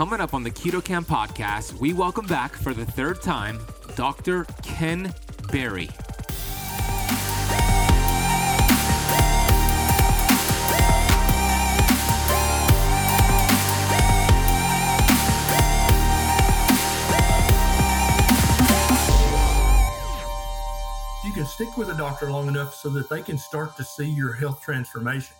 Coming up on the Keto Kamp podcast, we welcome back for the third time Dr. Ken Berry. you can stick with a doctor long enough so that they can start to see your health transformation.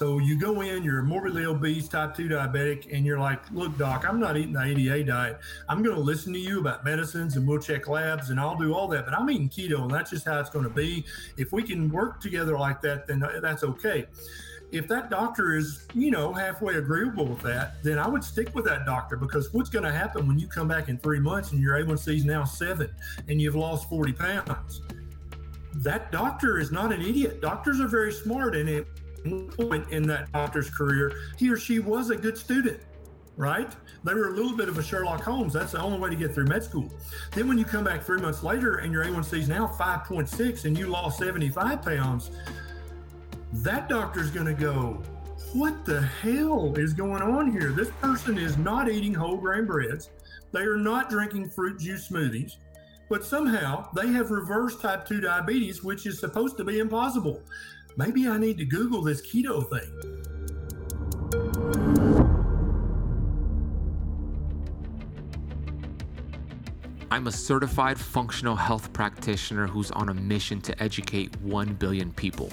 So you go in, you're morbidly obese, type 2 diabetic, and you're like, look, doc, I'm not eating the ADA diet. I'm going to listen to you about medicines and we'll check labs and I'll do all that, but I'm eating keto and that's just how it's going to be. If we can work together like that, then that's okay if that doctor is, you know, halfway agreeable with that, then I would stick with that doctor because what's going to happen when you come back in three months and your A1C is now seven and you've lost 40 pounds? that doctor is not an idiot. Doctors are very smart, and one point in that doctor's career, he or she was a good student, right? They were a little bit of a Sherlock Holmes. That's the only way to get through med school. Then when you come back three months later and your A1C is now 5.6 and you lost 75 pounds, that doctor's going to go, what the hell is going on here? This person is not eating whole grain breads. They are not drinking fruit juice smoothies but somehow they have reversed type 2 diabetes, which is supposed to be impossible. Maybe I need to Google this keto thing. I'm a certified functional health practitioner who's on a mission to educate 1 billion people.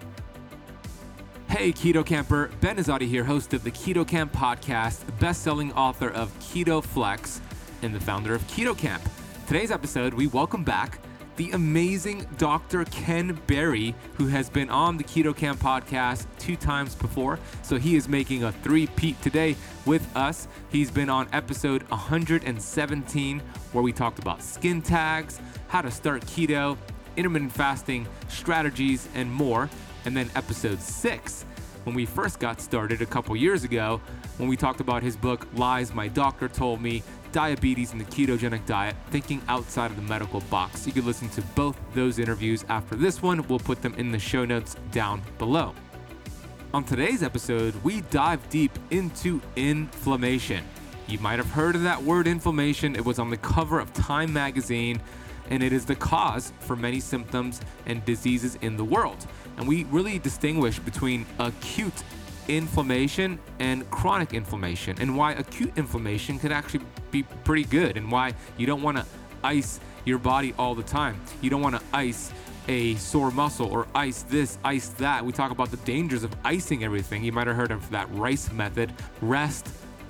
Hey, Keto Kamper. Ben Azadi here, host of the Keto Kamp podcast, best selling author of Keto Flex, and the founder of Keto Kamp. Today's episode, we welcome back the amazing Dr. Ken Berry, who has been on the Keto Kamp podcast two times before. So he is making a three-peat today with us. He's been on episode 117, where we talked about skin tags, how to start keto, intermittent fasting strategies, and more and then episode six, when we first got started a couple years ago, when we talked about his book, Lies My Doctor Told Me Diabetes and the Ketogenic Diet Thinking Outside of the Medical Box. You can listen to both those interviews after this one. We'll put them in the show notes down below. On today's episode, we dive deep into inflammation. You might have heard of that word inflammation, it was on the cover of Time magazine, and it is the cause for many symptoms and diseases in the world. And we really distinguish between acute inflammation and chronic inflammation, and why acute inflammation can actually be pretty good, and why you don't want to ice your body all the time. You don't want to ice a sore muscle or ice this, ice that. We talk about the dangers of icing everything. You might have heard of that RICE method rest,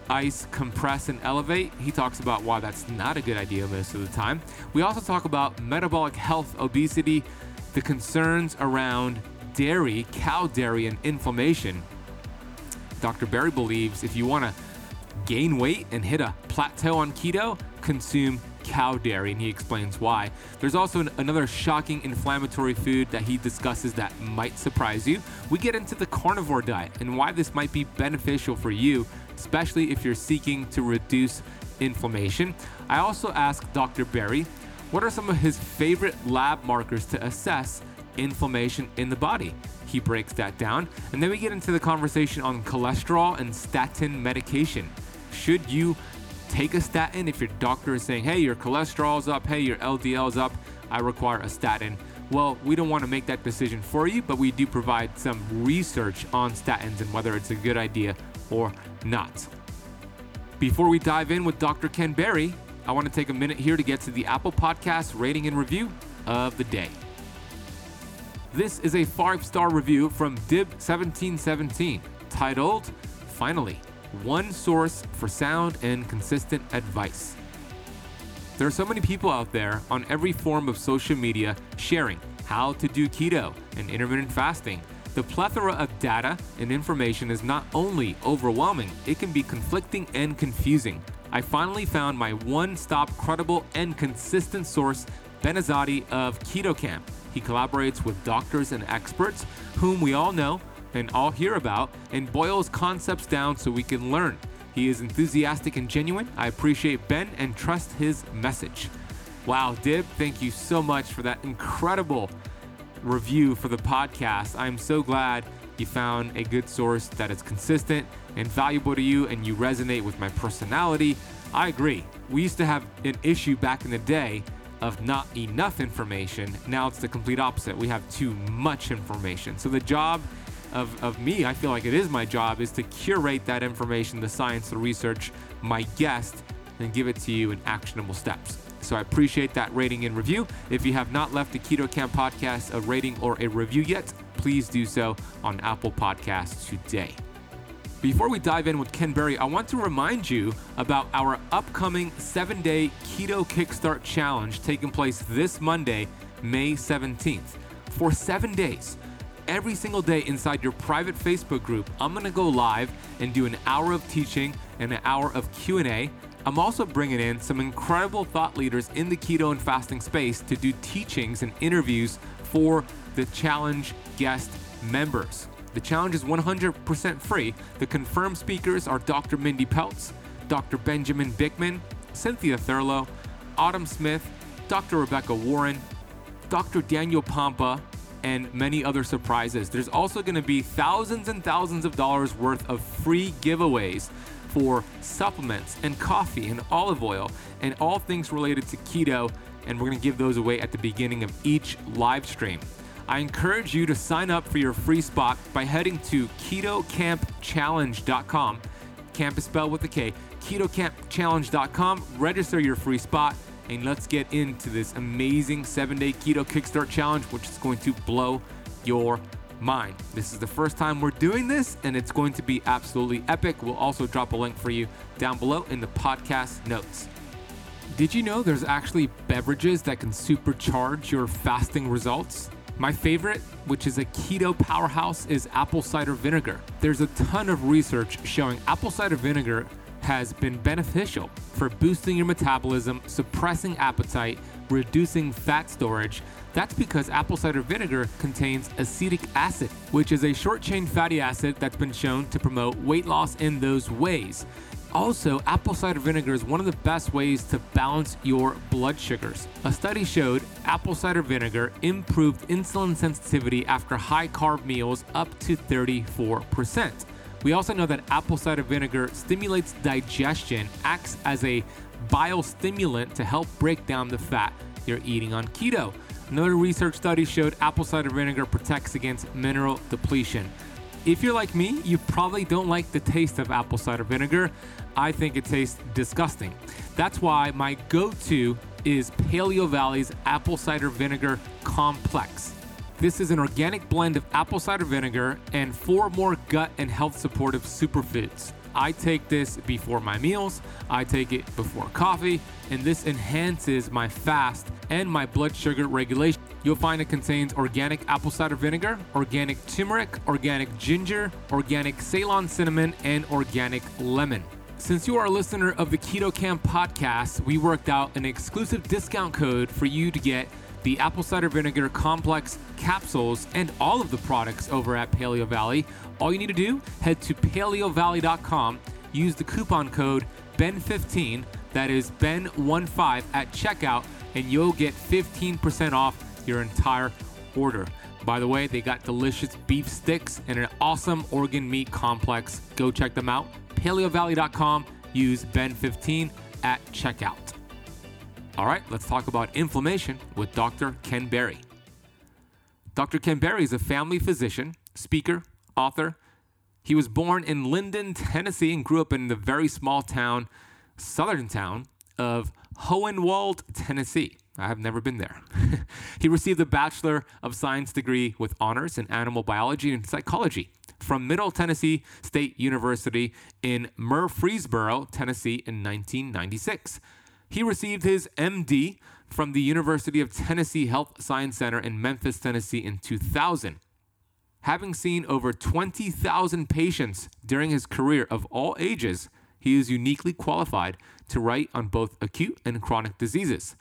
ice, compress, and elevate. He talks about why that's not a good idea most of the time. We also talk about metabolic health, obesity, the concerns around dairy, cow dairy, and inflammation. Dr. Berry believes if you want to gain weight and hit a plateau on keto, consume cow dairy, and he explains why. There's also an, another shocking inflammatory food that he discusses that might surprise you. We get into the carnivore diet and why this might be beneficial for you, especially if you're seeking to reduce inflammation. I also asked Dr. Berry what are some of his favorite lab markers to assess inflammation in the body. He breaks that down. And then we get into the conversation on cholesterol and statin medication. Should you take a statin if your doctor is saying, hey, your cholesterol's up, hey, your LDL's up, I require a statin? Well, we don't want to make that decision for you, but we do provide some research on statins and whether it's a good idea or not. Before we dive in with Dr. Ken Berry, I want to take a minute here to get to the Apple Podcast rating and review of the day. This is a five star review from Dib1717 titled, Finally, One Source for Sound and Consistent Advice. There are so many people out there on every form of social media sharing how to do keto and intermittent fasting. The plethora of data and information is not only overwhelming, it can be conflicting and confusing. I finally found my one stop credible and consistent source, Ben Azadi of Keto Kamp He collaborates with doctors and experts whom we all know and all hear about and boils concepts down so we can learn. He is enthusiastic and genuine. I appreciate Ben and trust his message. Wow, Dib, thank you so much for that incredible review for the podcast. I'm so glad you found a good source that is consistent and valuable to you and you resonate with my personality. I agree. We used to have an issue back in the day of not enough information. Now it's the complete opposite. We have too much information. So the job of, of me, I feel like it is my job, is to curate that information, the science, the research, my guest, and give it to you in actionable steps. So I appreciate that rating and review. If you have not left the Keto Kamp podcast a rating or a review yet, please do so on Apple Podcasts today. Before we dive in with Ken Berry, I want to remind you about our upcoming seven day Keto Kickstart Challenge taking place this Monday, May 17th. For seven days, every single day inside your private Facebook group, I'm to go live and do an hour of teaching and an hour of Q&A. I'm also bringing in some incredible thought leaders in the keto and fasting space to do teachings and interviews for the challenge guest members. The challenge is 100% free. The confirmed speakers are Dr. Mindy Pelz, Dr. Benjamin Bikman, Cynthia Thurlow, Autumn Smith, Dr. Rebecca Warren, Dr. Daniel Pompa, and many other surprises. There's also going to be thousands and thousands of dollars worth of free giveaways for supplements and coffee and olive oil and all things related to keto. And we're going to give those away at the beginning of each live stream. I encourage you to sign up for your free spot by heading to ketokampchallenge.com. Camp is spelled with a K. ketokampchallenge.com. Register your free spot and let's get into this amazing seven day keto kickstart challenge, which is going to blow your mind. This is the first time we're doing this, and it's going to be absolutely epic. We'll also drop a link for you down below in the podcast notes. Did you know there's actually beverages that can supercharge your fasting results? My favorite, which is a keto powerhouse, is apple cider vinegar. There's a ton of research showing apple cider vinegar has been beneficial for boosting your metabolism, suppressing appetite, reducing fat storage. That's because apple cider vinegar contains acetic acid, which is a short chain fatty acid that's been shown to promote weight loss in those ways. Also, apple cider vinegar is one of the best ways to balance your blood sugars. A study showed apple cider vinegar improved insulin sensitivity after high carb meals up to 34%. We also know that apple cider vinegar stimulates digestion, acts as a bile stimulant to help break down the fat you're eating on keto. Another research study showed apple cider vinegar protects against mineral depletion. If you're like me, you probably don't like the taste of apple cider vinegar. I think it tastes disgusting. That's why my go to is Paleo Valley's apple cider vinegar complex. This is an organic blend of apple cider vinegar and four more gut and health supportive superfoods. I take this before my meals, I take it before coffee, and this enhances my fast and my blood sugar regulation. You'll find it contains organic apple cider vinegar, organic turmeric, organic ginger, organic Ceylon cinnamon, and organic lemon. Since you are a listener of the Keto Kamp podcast, we worked out an exclusive discount code for you to get the apple cider vinegar complex capsules and all of the products over at Paleo Valley. All you need to do, head to paleovalley.com, use the coupon code BEN15, that is BEN15 at checkout, and you'll get 15% off your entire order. By the way, they got delicious beef sticks and an awesome organ meat complex. Go check them out. PaleoValley.com. Use Ben15 at checkout. All right, let's talk about inflammation with Dr. Ken Berry. Dr. Ken Berry is a family physician, speaker, author. He was born in Linden, Tennessee, and grew up in the very small town, southern town of Hohenwald, Tennessee. I have never been there. he received a Bachelor of Science degree with honors in animal biology and psychology from Middle Tennessee State University in Murfreesboro, Tennessee in 1996. He received his MD from the University of Tennessee Health Science Center in Memphis, Tennessee in 2000. Having seen over 20,000 patients during his career of all ages, he is uniquely qualified to write on both acute and chronic diseases.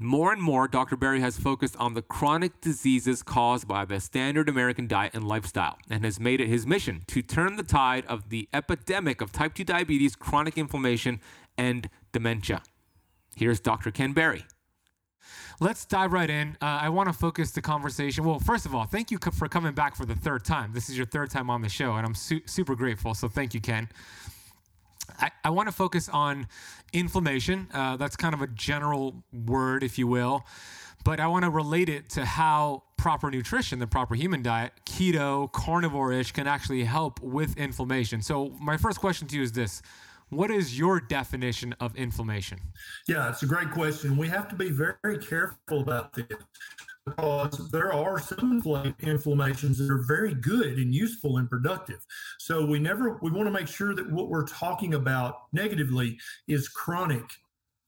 More and more, Dr. Berry has focused on the chronic diseases caused by the standard American diet and lifestyle and has made it his mission to turn the tide of the epidemic of type 2 diabetes, chronic inflammation, and dementia. Here's Dr. Ken Berry. Let's dive right in. Uh, I want to focus the conversation. Well, first of all, thank you for coming back for the third time. This is your third time on the show, and I'm su- super grateful. So thank you, Ken. I, I want to focus on inflammation. Uh, that's kind of a general word, if you will. But I want to relate it to how proper nutrition, the proper human diet, keto, carnivore ish, can actually help with inflammation. So, my first question to you is this What is your definition of inflammation? Yeah, it's a great question. We have to be very careful about this because there are some inflammations that are very good and useful and productive. So we never we want to make sure that what we're talking about negatively is chronic,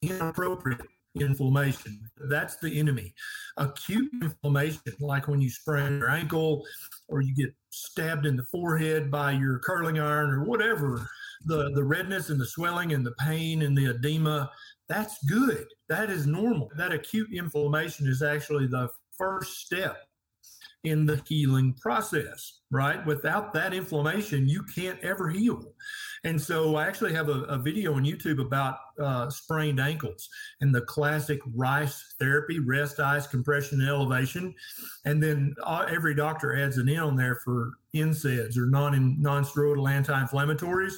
inappropriate inflammation. That's the enemy. Acute inflammation, like when you sprain your ankle or you get stabbed in the forehead by your curling iron or whatever, the, the redness and the swelling and the pain and the edema, that's good. That is normal. That acute inflammation is actually the first step in the healing process, right? Without that inflammation, you can't ever heal. And so I actually have a, a video on YouTube about uh, sprained ankles and the classic RICE therapy, rest, ice, compression, and elevation. And then uh, every doctor adds an in on there for NSAIDs or non non-steroidal anti-inflammatories.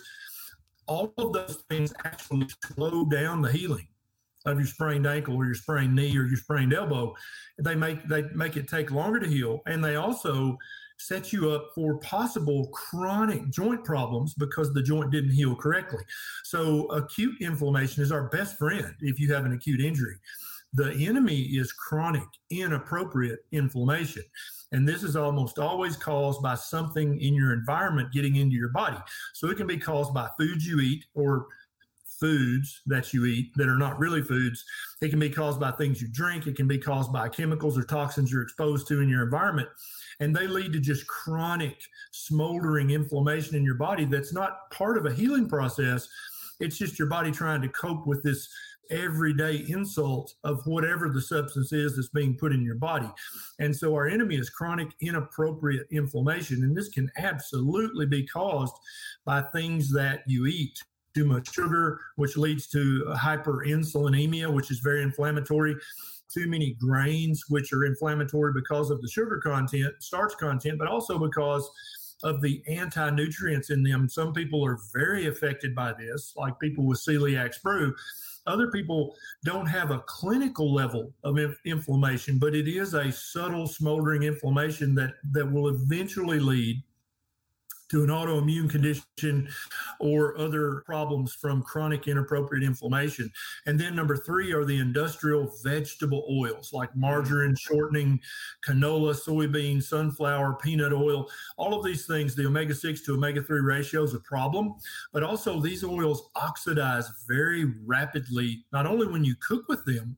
All of those things actually slow down the healing of your sprained ankle or your sprained knee or your sprained elbow. They make they make it take longer to heal, and they also set you up for possible chronic joint problems because the joint didn't heal correctly. So acute inflammation is our best friend if you have an acute injury. The enemy is chronic, inappropriate inflammation. And this is almost always caused by something in your environment getting into your body. So it can be caused by foods you eat or foods that you eat that are not really foods. It can be caused by things you drink. It can be caused by chemicals or toxins you're exposed to in your environment. And they lead to just chronic, smoldering inflammation in your body that's not part of a healing process. It's just your body trying to cope with this everyday insults of whatever the substance is that's being put in your body. And so our enemy is chronic, inappropriate inflammation. And this can absolutely be caused by things that you eat too much sugar, which leads to hyperinsulinemia, which is very inflammatory. Too many grains, which are inflammatory because of the sugar content, starch content, but also because of the anti nutrients in them. Some people are very affected by this, like people with celiac sprue. Other people don't have a clinical level of inflammation, but it is a subtle smoldering inflammation that, that will eventually lead to an autoimmune condition or other problems from chronic inappropriate inflammation. And then number three are the industrial vegetable oils like margarine, shortening, canola, soybean, sunflower, peanut oil. All of these things, the omega 6 to omega 3 ratio is a problem, but also these oils oxidize very rapidly, not only when you cook with them,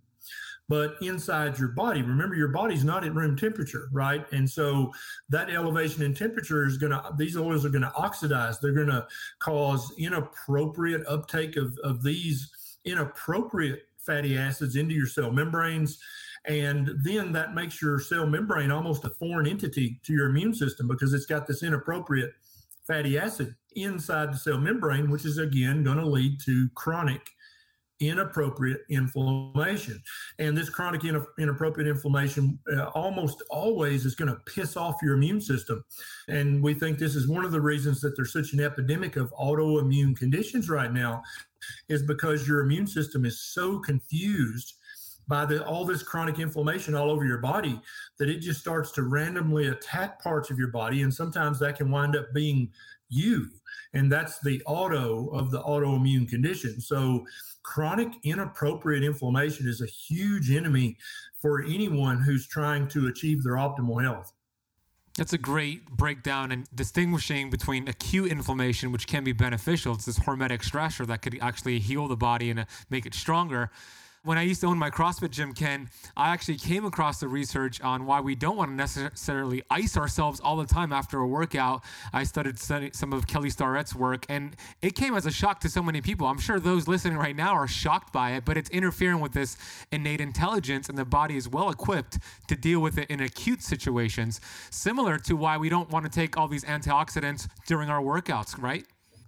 but inside your body. Remember, your body's not at room temperature, right? And so that elevation in temperature is going to, these oils are going to oxidize. They're going to cause inappropriate uptake of, of these inappropriate fatty acids into your cell membranes. And then that makes your cell membrane almost a foreign entity to your immune system because it's got this inappropriate fatty acid inside the cell membrane, which is again going to lead to chronic inappropriate inflammation. And this chronic inappropriate inflammation uh, almost always is going to piss off your immune system. And we think this is one of the reasons that there's such an epidemic of autoimmune conditions right now, is because your immune system is so confused by the, all this chronic inflammation all over your body that it just starts to randomly attack parts of your body. And sometimes that can wind up being you. And that's the auto of the autoimmune condition. So chronic inappropriate inflammation is a huge enemy for anyone who's trying to achieve their optimal health. That's a great breakdown and distinguishing between acute inflammation, which can be beneficial. It's this hormetic stressor that could actually heal the body and uh, make it stronger. When I used to own my CrossFit gym, Ken, I actually came across the research on why we don't want to necessarily ice ourselves all the time after a workout. I studied some of Kelly Starrett's work, and it came as a shock to so many people. I'm sure those listening right now are shocked by it, but it's interfering with this innate intelligence, and the body is well equipped to deal with it in acute situations, similar to why we don't want to take all these antioxidants during our workouts, right?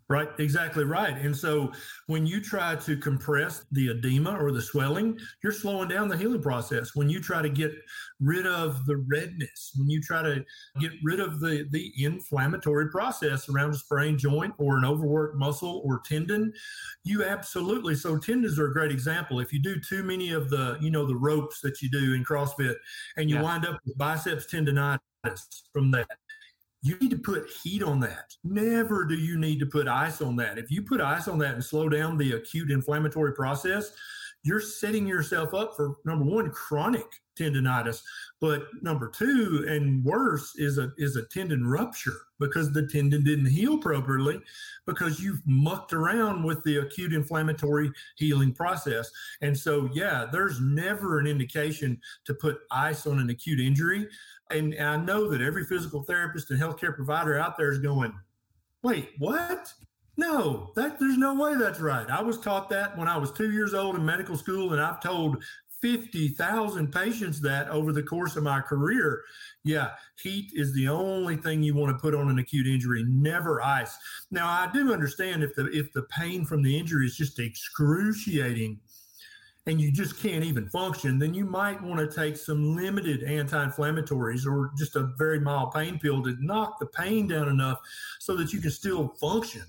Right, exactly right. And so when you try to compress the edema or the swelling, you're slowing down the healing process. When you try to get rid of the redness, when you try to get rid of the, the inflammatory process around a sprained joint or an overworked muscle or tendon, you absolutely so tendons are a great example. If you do too many of the, you know, the ropes that you do in CrossFit and you yeah. wind up with biceps tendonitis from that you need to put heat on that. Never do you need to put ice on that. If you put ice on that and slow down the acute inflammatory process, you're setting yourself up for number one, chronic tendonitis, but number two, and worse, is a is a tendon rupture because the tendon didn't heal properly because you've mucked around with the acute inflammatory healing process. And so, yeah, there's never an indication to put ice on an acute injury. And, and I know that every physical therapist and healthcare provider out there is going, wait, what? No, that there's no way that's right. I was taught that when I was two years old in medical school, and I've told 50,000 patients that over the course of my career. Yeah, heat is the only thing you want to put on an acute injury, never ice. Now, I do understand if the if the pain from the injury is just excruciating and you just can't even function, then you might want to take some limited anti-inflammatories or just a very mild pain pill to knock the pain down enough so that you can still function.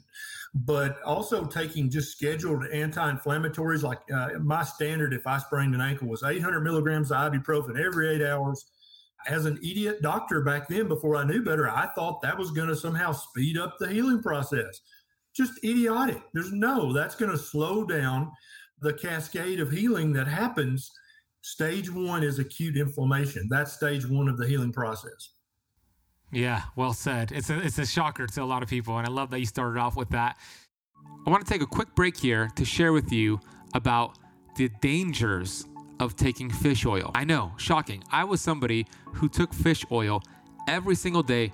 But also taking just scheduled anti-inflammatories, like uh, my standard, if I sprained an ankle, was 800 milligrams of ibuprofen every eight hours. As an idiot doctor back then, before I knew better, I thought that was going to somehow speed up the healing process. Just idiotic. There's no, that's going to slow down the cascade of healing that happens, stage one is acute inflammation. That's stage one of the healing process. Yeah, well said. It's a it's a shocker to a lot of people, and I love that you started off with that. I want to take a quick break here to share with you about the dangers of taking fish oil. I know, shocking. I was somebody who took fish oil every single day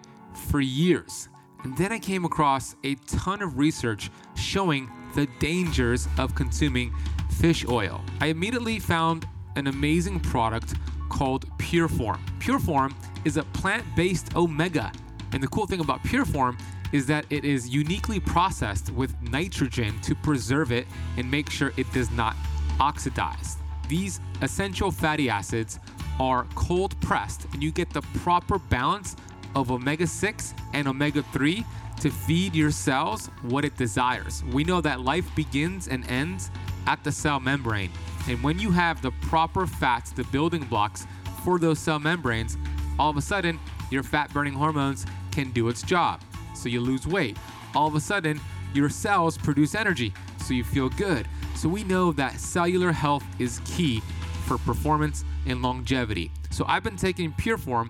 for years. And then I came across a ton of research showing the dangers of consuming fish oil. I immediately found an amazing product called Pureform. Pureform is a plant based omega. And the cool thing about Pureform is that it is uniquely processed with nitrogen to preserve it and make sure it does not oxidize. These essential fatty acids are cold pressed, and you get the proper balance of omega 6 and omega 3 to feed your cells what it desires. We know that life begins and ends at the cell membrane. And when you have the proper fats, the building blocks for those cell membranes, all of a sudden your fat burning hormones can do its job. So you lose weight. All of a sudden, your cells produce energy, so you feel good. So we know that cellular health is key for performance and longevity. So I've been taking Pureform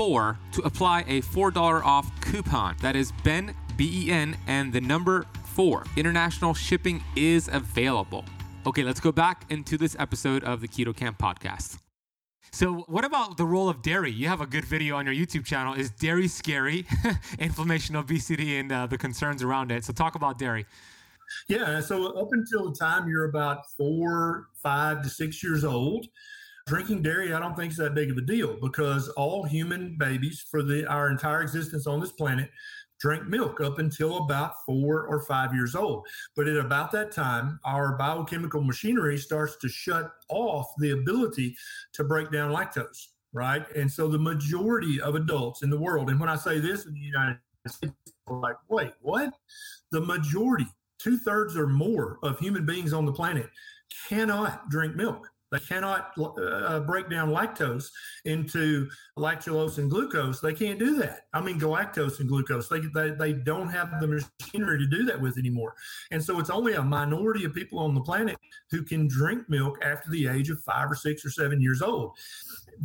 4 to apply a $4 off coupon. That is Ben, B E N, and the number 4. International shipping is available. Okay, let's go back into this episode of the Keto Kamp podcast. So, what about the role of dairy? You have a good video on your YouTube channel. Is dairy scary? Inflammation, obesity, and uh, the concerns around it. So, talk about dairy. Yeah. So, up until the time you're about four, five to six years old, drinking dairy, I don't think is that big of a deal because all human babies for the our entire existence on this planet drink milk up until about four or five years old. But at about that time, our biochemical machinery starts to shut off the ability to break down lactose, right? And so the majority of adults in the world, and when I say this in the United States, like, wait, what? The majority, two thirds or more of human beings on the planet cannot drink milk They cannot uh, break down lactose into lactulose and glucose. They can't do that. I mean, galactose and glucose. They, they, they don't have the machinery to do that with anymore. And so it's only a minority of people on the planet who can drink milk after the age of five or six or seven years old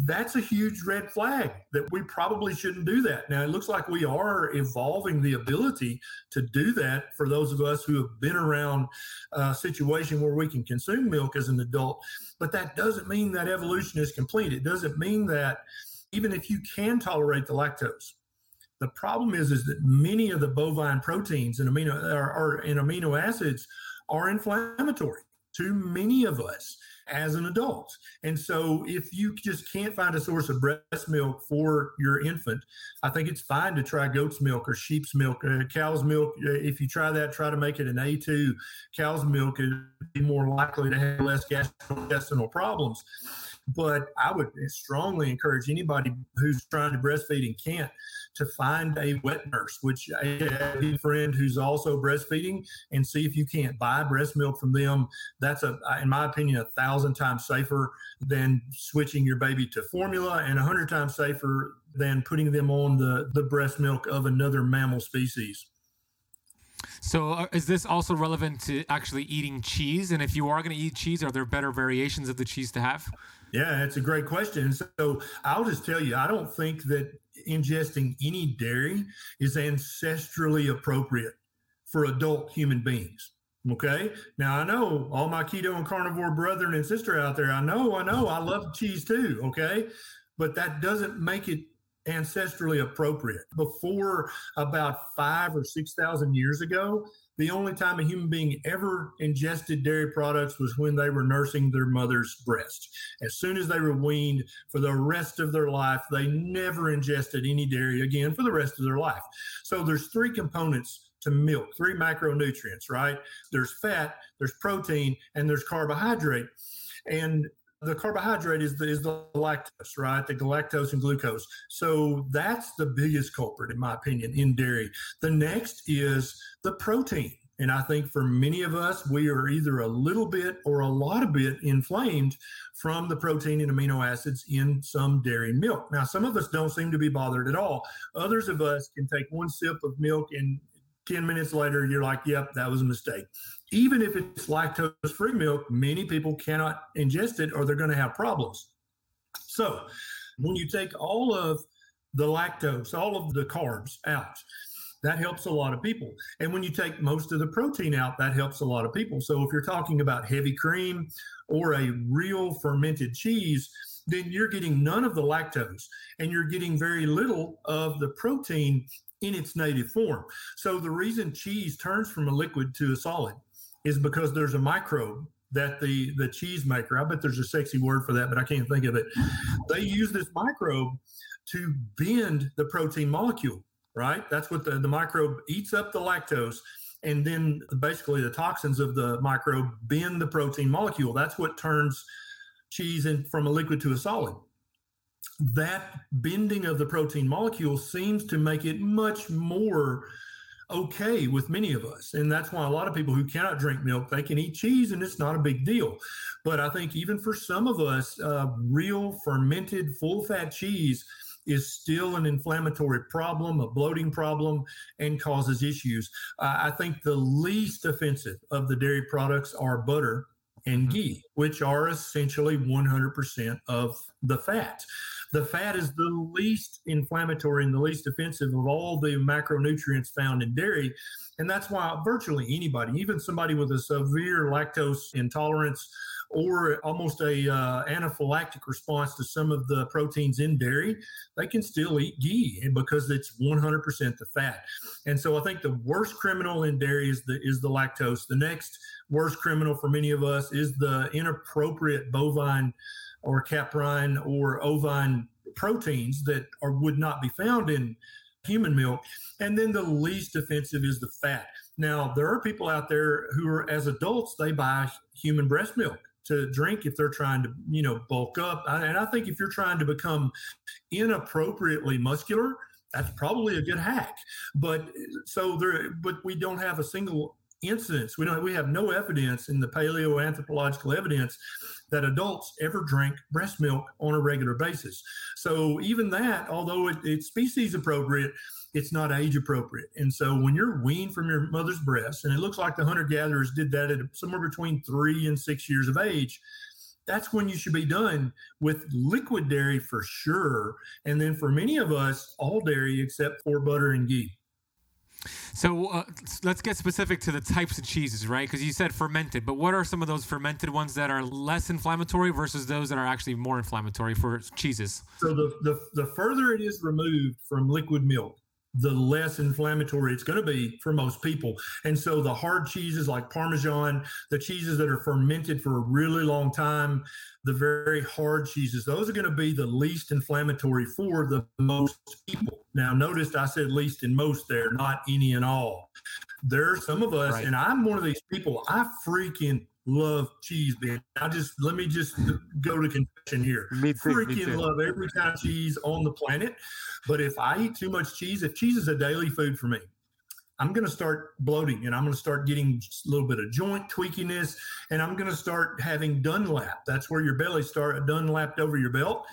that's a huge red flag that we probably shouldn't do that. Now, it looks like we are evolving the ability to do that for those of us who have been around a situation where we can consume milk as an adult. But that doesn't mean that evolution is complete. It doesn't mean that even if you can tolerate the lactose, the problem is, is that many of the bovine proteins and amino or and amino acids are inflammatory to many of us as an adult. And so if you just can't find a source of breast milk for your infant, I think it's fine to try goat's milk or sheep's milk, uh, cow's milk. Uh, if you try that, try to make it an A2. Cow's milk is more likely to have less gastrointestinal problems. But I would strongly encourage anybody who's trying to breastfeed and can't to find a wet nurse, which I have a friend who's also breastfeeding, and see if you can't buy breast milk from them. That's a, in my opinion, a thousand times safer than switching your baby to formula, and a hundred times safer than putting them on the the breast milk of another mammal species. So, uh, is this also relevant to actually eating cheese? And if you are going to eat cheese, are there better variations of the cheese to have? Yeah, it's a great question. So, I'll just tell you, I don't think that ingesting any dairy is ancestrally appropriate for adult human beings. Okay. Now I know all my keto and carnivore brethren and sister out there. I know, I know, I love cheese too. Okay. But that doesn't make it ancestrally appropriate. Before about five or 6,000 years ago, the only time a human being ever ingested dairy products was when they were nursing their mother's breast. As soon as they were weaned, for the rest of their life, they never ingested any dairy again for the rest of their life. So there's three components to milk, three macronutrients, right? There's fat, there's protein, and there's carbohydrate. And the carbohydrate is the, is the lactose, right? The galactose and glucose. So that's the biggest culprit, in my opinion, in dairy. The next is the protein. And I think for many of us, we are either a little bit or a lot of bit inflamed from the protein and amino acids in some dairy milk. Now, some of us don't seem to be bothered at all. Others of us can take one sip of milk and 10 minutes later, you're like, yep, that was a mistake. Even if it's lactose free milk, many people cannot ingest it or they're going to have problems. So, when you take all of the lactose, all of the carbs out, that helps a lot of people. And when you take most of the protein out, that helps a lot of people. So if you're talking about heavy cream or a real fermented cheese, then you're getting none of the lactose and you're getting very little of the protein in its native form. So the reason cheese turns from a liquid to a solid is because there's a microbe that the the cheese maker, I bet there's a sexy word for that, but I can't think of it. They use this microbe to bend the protein molecule right? That's what the, the microbe eats up the lactose. And then basically the toxins of the microbe bend the protein molecule. That's what turns cheese in, from a liquid to a solid. That bending of the protein molecule seems to make it much more okay with many of us. And that's why a lot of people who cannot drink milk, they can eat cheese and it's not a big deal. But I think even for some of us, uh, real fermented full fat cheese is still an inflammatory problem, a bloating problem, and causes issues. Uh, I think the least offensive of the dairy products are butter and mm-hmm. ghee, which are essentially 100% of the fat. The fat is the least inflammatory and the least offensive of all the macronutrients found in dairy. And that's why virtually anybody, even somebody with a severe lactose intolerance, or almost a uh, anaphylactic response to some of the proteins in dairy, they can still eat ghee because it's 100% the fat. And so I think the worst criminal in dairy is the is the lactose. The next worst criminal for many of us is the inappropriate bovine or caprine or ovine proteins that are would not be found in human milk. And then the least offensive is the fat. Now, there are people out there who are, as adults, they buy human breast milk to drink if they're trying to, you know, bulk up. And I think if you're trying to become inappropriately muscular, that's probably a good hack. But so there, but we don't have a single incidents. We don't. We have no evidence in the paleoanthropological evidence that adults ever drink breast milk on a regular basis. So even that, although it, it's species appropriate, it's not age appropriate. And so when you're weaned from your mother's breast, and it looks like the hunter gatherers did that at somewhere between three and six years of age, that's when you should be done with liquid dairy for sure. And then for many of us, all dairy except for butter and ghee. So uh, let's get specific to the types of cheeses, right? Because you said fermented, but what are some of those fermented ones that are less inflammatory versus those that are actually more inflammatory for cheeses? So the, the, the further it is removed from liquid milk, the less inflammatory it's going to be for most people. And so the hard cheeses like Parmesan, the cheeses that are fermented for a really long time, the very hard cheeses, those are going to be the least inflammatory for the most people. Now, notice I said least in most there, not any and all. There are some of us, right. and I'm one of these people, I freaking love cheese, man. I just let me just go to confession here. Me too, Freaking me too. love every kind of cheese on the planet. But if I eat too much cheese, if cheese is a daily food for me, I'm going to start bloating and I'm going to start getting a little bit of joint tweakiness and I'm going to start having Dunlap. That's where your belly start Dunlapped over your belt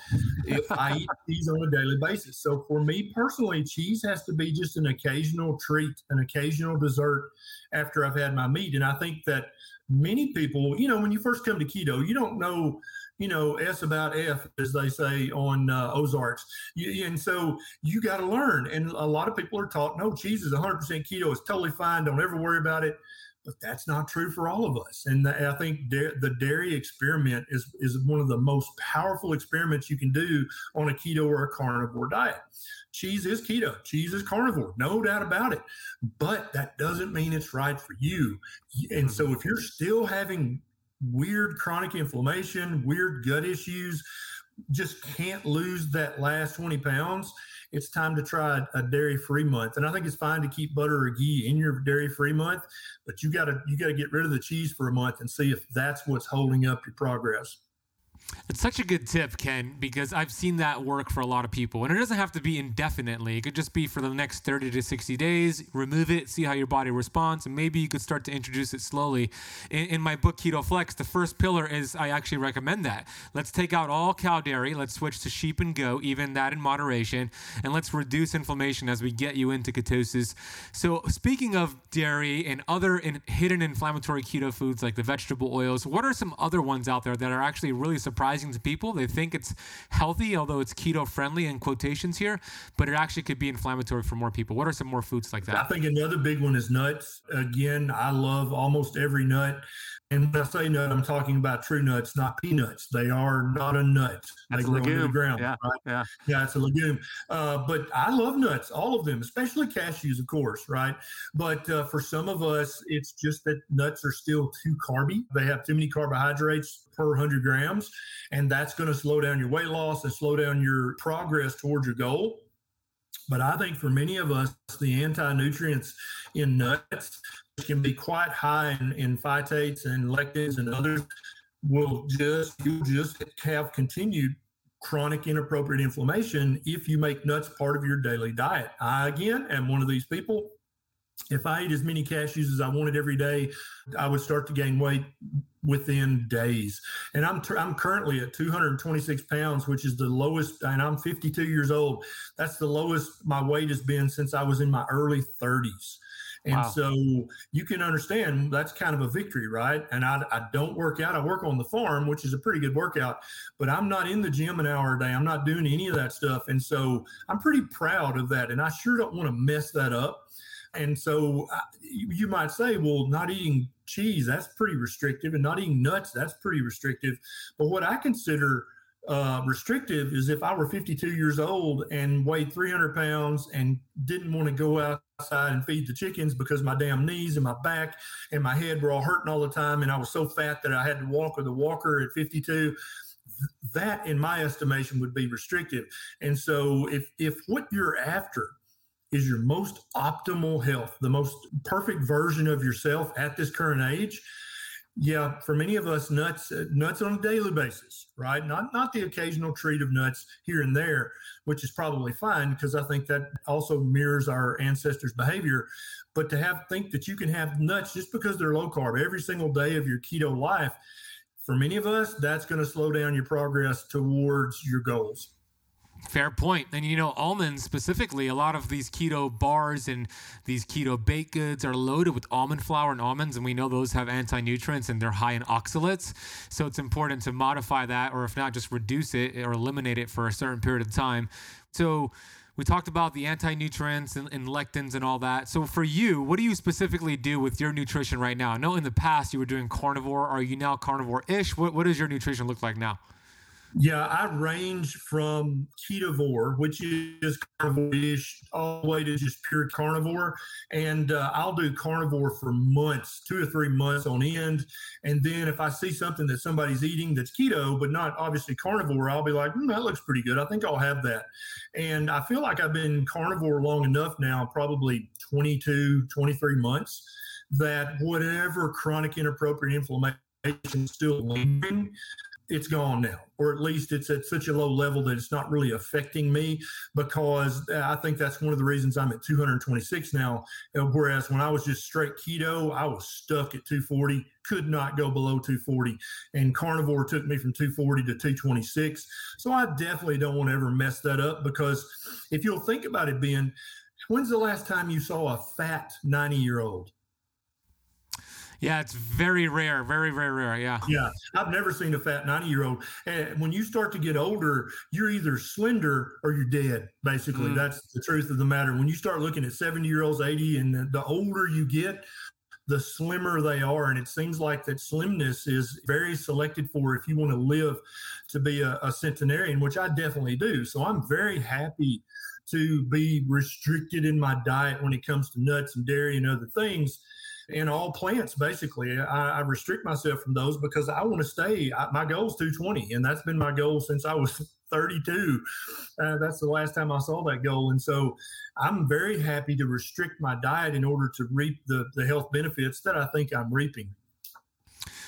if I eat cheese on a daily basis. So for me personally, cheese has to be just an occasional treat, an occasional dessert after I've had my meat. And I think that many people, you know, when you first come to keto, you don't know, you know, S about F, as they say on uh, Ozarks. You, and so you got to learn. And a lot of people are taught, no, cheese is 100% keto. It's totally fine. Don't ever worry about it. But that's not true for all of us. And I think da- the dairy experiment is, is one of the most powerful experiments you can do on a keto or a carnivore diet cheese is keto, cheese is carnivore, no doubt about it. But that doesn't mean it's right for you. And so mm-hmm. if you're still having weird chronic inflammation, weird gut issues, just can't lose that last 20 pounds, it's time to try a dairy free month. And I think it's fine to keep butter or ghee in your dairy free month, but you gotta you gotta get rid of the cheese for a month and see if that's what's holding up your progress. It's such a good tip, Ken, because I've seen that work for a lot of people. And it doesn't have to be indefinitely. It could just be for the next 30 to 60 days. Remove it, see how your body responds, and maybe you could start to introduce it slowly. In, in my book, Keto Flex, the first pillar is I actually recommend that. Let's take out all cow dairy. Let's switch to sheep and goat, even that in moderation. And let's reduce inflammation as we get you into ketosis. So, speaking of dairy and other in, hidden inflammatory keto foods like the vegetable oils, what are some other ones out there that are actually really surprising to people. They think it's healthy, although it's keto friendly in quotations here, but it actually could be inflammatory for more people. What are some more foods like that? I think another big one is nuts. Again, I love almost every nut. And when I say nut, I'm talking about true nuts, not peanuts. They are not a nut. That's they grow legume. the ground. Yeah, right? yeah. Yeah, it's a legume. Uh, but I love nuts, all of them, especially cashews, of course, right? But uh, for some of us, it's just that nuts are still too carby. They have too many carbohydrates per 100 grams, and that's going to slow down your weight loss and slow down your progress towards your goal. But I think for many of us, the anti nutrients in nuts can be quite high in, in phytates and lectins and others will just you'll just have continued chronic inappropriate inflammation if you make nuts part of your daily diet. I again am one of these people. If I ate as many cashews as I wanted every day, I would start to gain weight within days. And I'm I'm currently at 226 pounds, which is the lowest, and I'm 52 years old. That's the lowest my weight has been since I was in my early 30s. And wow. so you can understand that's kind of a victory, right? And I, I don't work out. I work on the farm, which is a pretty good workout, but I'm not in the gym an hour a day. I'm not doing any of that stuff. And so I'm pretty proud of that. And I sure don't want to mess that up. And so uh, you might say, well, not eating cheese, that's pretty restrictive, and not eating nuts, that's pretty restrictive. But what I consider uh, restrictive is if I were 52 years old and weighed 300 pounds and didn't want to go outside and feed the chickens because my damn knees and my back and my head were all hurting all the time, and I was so fat that I had to walk with a walker at 52 that in my estimation would be restrictive. And so if if what you're after is your most optimal health, the most perfect version of yourself at this current age, Yeah, for many of us, nuts uh, nuts on a daily basis, right? Not not the occasional treat of nuts here and there, which is probably fine because I think that also mirrors our ancestors' behavior. But to have think that you can have nuts just because they're low carb every single day of your keto life, for many of us, that's going to slow down your progress towards your goals. Fair point. And you know, almonds specifically, a lot of these keto bars and these keto baked goods are loaded with almond flour and almonds, and we know those have anti nutrients and they're high in oxalates. So it's important to modify that, or if not, just reduce it or eliminate it for a certain period of time. So we talked about the anti nutrients and, and, lectins and all that. So for you, what do you specifically do with your nutrition right now? I know in the past you were doing carnivore. Are you now carnivore ish? What, what does your nutrition look like now? Yeah, I range from ketovore, which is carnivore-ish, all the way to just pure carnivore. And uh, I'll do carnivore for months, two or three months on end. And then if I see something that somebody's eating that's keto, but not obviously carnivore, I'll be like, mm, that looks pretty good. I think I'll have that. And I feel like I've been carnivore long enough now, probably 22, 23 months, that whatever chronic inappropriate inflammation is still lingering it's gone now, or at least it's at such a low level that it's not really affecting me because I think that's one of the reasons I'm at 226 now. Uh, whereas when I was just straight keto, I was stuck at 240, could not go below 240. And carnivore took me from 240 to 226. So I definitely don't want to ever mess that up because if you'll think about it, Ben, when's the last time you saw a fat 90 year old? Yeah, it's very rare, very, very rare. Yeah. Yeah. I've never seen a fat 90 year old. And when you start to get older, you're either slender or you're dead, basically. Mm. That's the truth of the matter. When you start looking at 70 year olds, 80, and the older you get, the slimmer they are. And it seems like that slimness is very selected for if you want to live to be a, a centenarian, which I definitely do. So I'm very happy to be restricted in my diet when it comes to nuts and dairy and other things and all plants basically. I, I restrict myself from those because I want to stay. I, my goal is 220, and that's been my goal since I was 32. Uh, that's the last time I saw that goal, and so I'm very happy to restrict my diet in order to reap the the health benefits that I think I'm reaping.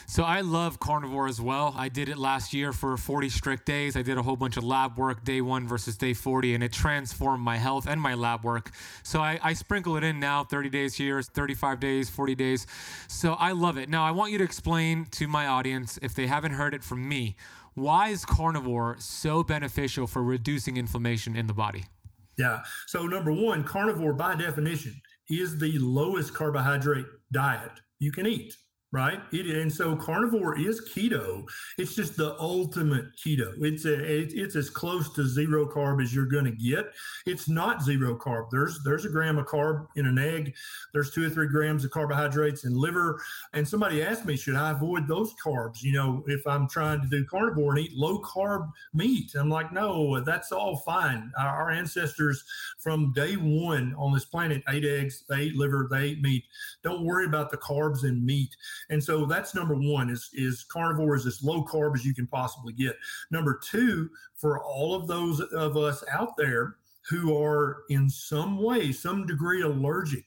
So I love carnivore as well. I did it last year for 40 strict days. I did a whole bunch of lab work day one versus day 40, and it transformed my health and my lab work. So I, I sprinkle it in now 30 days here, 35 days, 40 days. So I love it. Now I want you to explain to my audience, if they haven't heard it from me, why is carnivore so beneficial for reducing inflammation in the body? Yeah. So, number one, carnivore by definition is the lowest carbohydrate diet you can eat right? It, and so carnivore is keto. It's just the ultimate keto. It's a it, it's as close to zero carb as you're going to get. It's not zero carb. There's there's a gram of carb in an egg. There's two or three grams of carbohydrates in liver. And somebody asked me, should I avoid those carbs? You know, if I'm trying to do carnivore and eat low carb meat, I'm like, no, that's all fine. Our, our ancestors from day one on this planet ate eggs, they ate liver, they ate meat. Don't worry about the carbs in meat. And so that's number one is, is carnivore is as low carb as you can possibly get. Number two, for all of those of us out there who are in some way, some degree allergic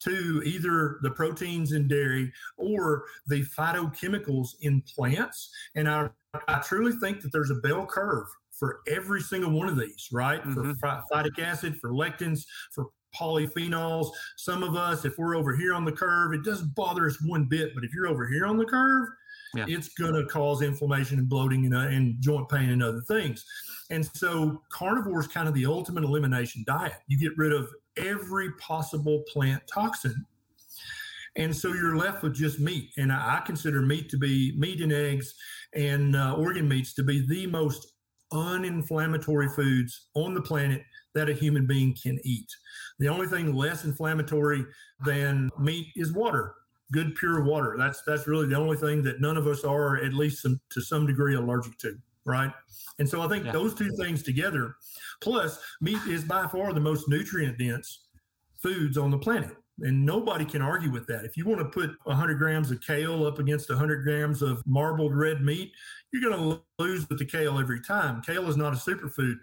to either the proteins in dairy or the phytochemicals in plants. And I, I truly think that there's a bell curve for every single one of these, right? Mm-hmm. For phytic acid, for lectins, for polyphenols. Some of us, if we're over here on the curve, it doesn't bother us one bit. But if you're over here on the curve, yeah. it's going to cause inflammation and bloating and, uh, and joint pain and other things. And so carnivore is kind of the ultimate elimination diet. You get rid of every possible plant toxin. And so you're left with just meat. And I, consider meat to be meat and eggs and uh, organ meats to be the most uninflammatory foods on the planet that a human being can eat. The only thing less inflammatory than meat is water, good pure water. That's that's really the only thing that none of us are at least some, to some degree allergic to, right? And so I think yeah. those two things together, plus meat is by far the most nutrient dense foods on the planet. And nobody can argue with that. If you want to put 100 grams of kale up against 100 grams of marbled red meat, you're going to lose with the kale every time. Kale is not a superfood.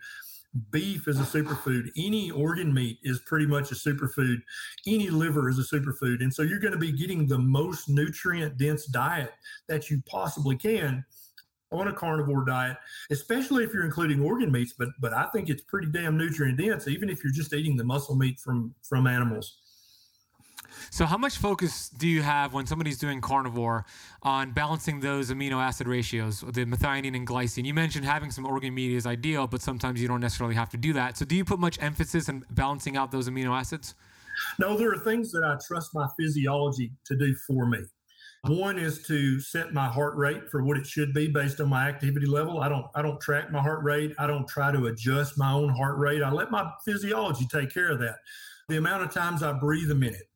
Beef is a superfood. Any organ meat is pretty much a superfood. Any liver is a superfood. And so you're going to be getting the most nutrient dense diet that you possibly can on a carnivore diet, especially if you're including organ meats. But but I think it's pretty damn nutrient dense, even if you're just eating the muscle meat from from animals. So, how much focus do you have when somebody's doing carnivore on balancing those amino acid ratios, the methionine and glycine? You mentioned having some organ meat is ideal, but sometimes you don't necessarily have to do that. So, do you put much emphasis on balancing out those amino acids? No, there are things that I trust my physiology to do for me. One is to set my heart rate for what it should be based on my activity level. I don't I don't track my heart rate. I don't try to adjust my own heart rate. I let my physiology take care of that. The amount of times I breathe a minute,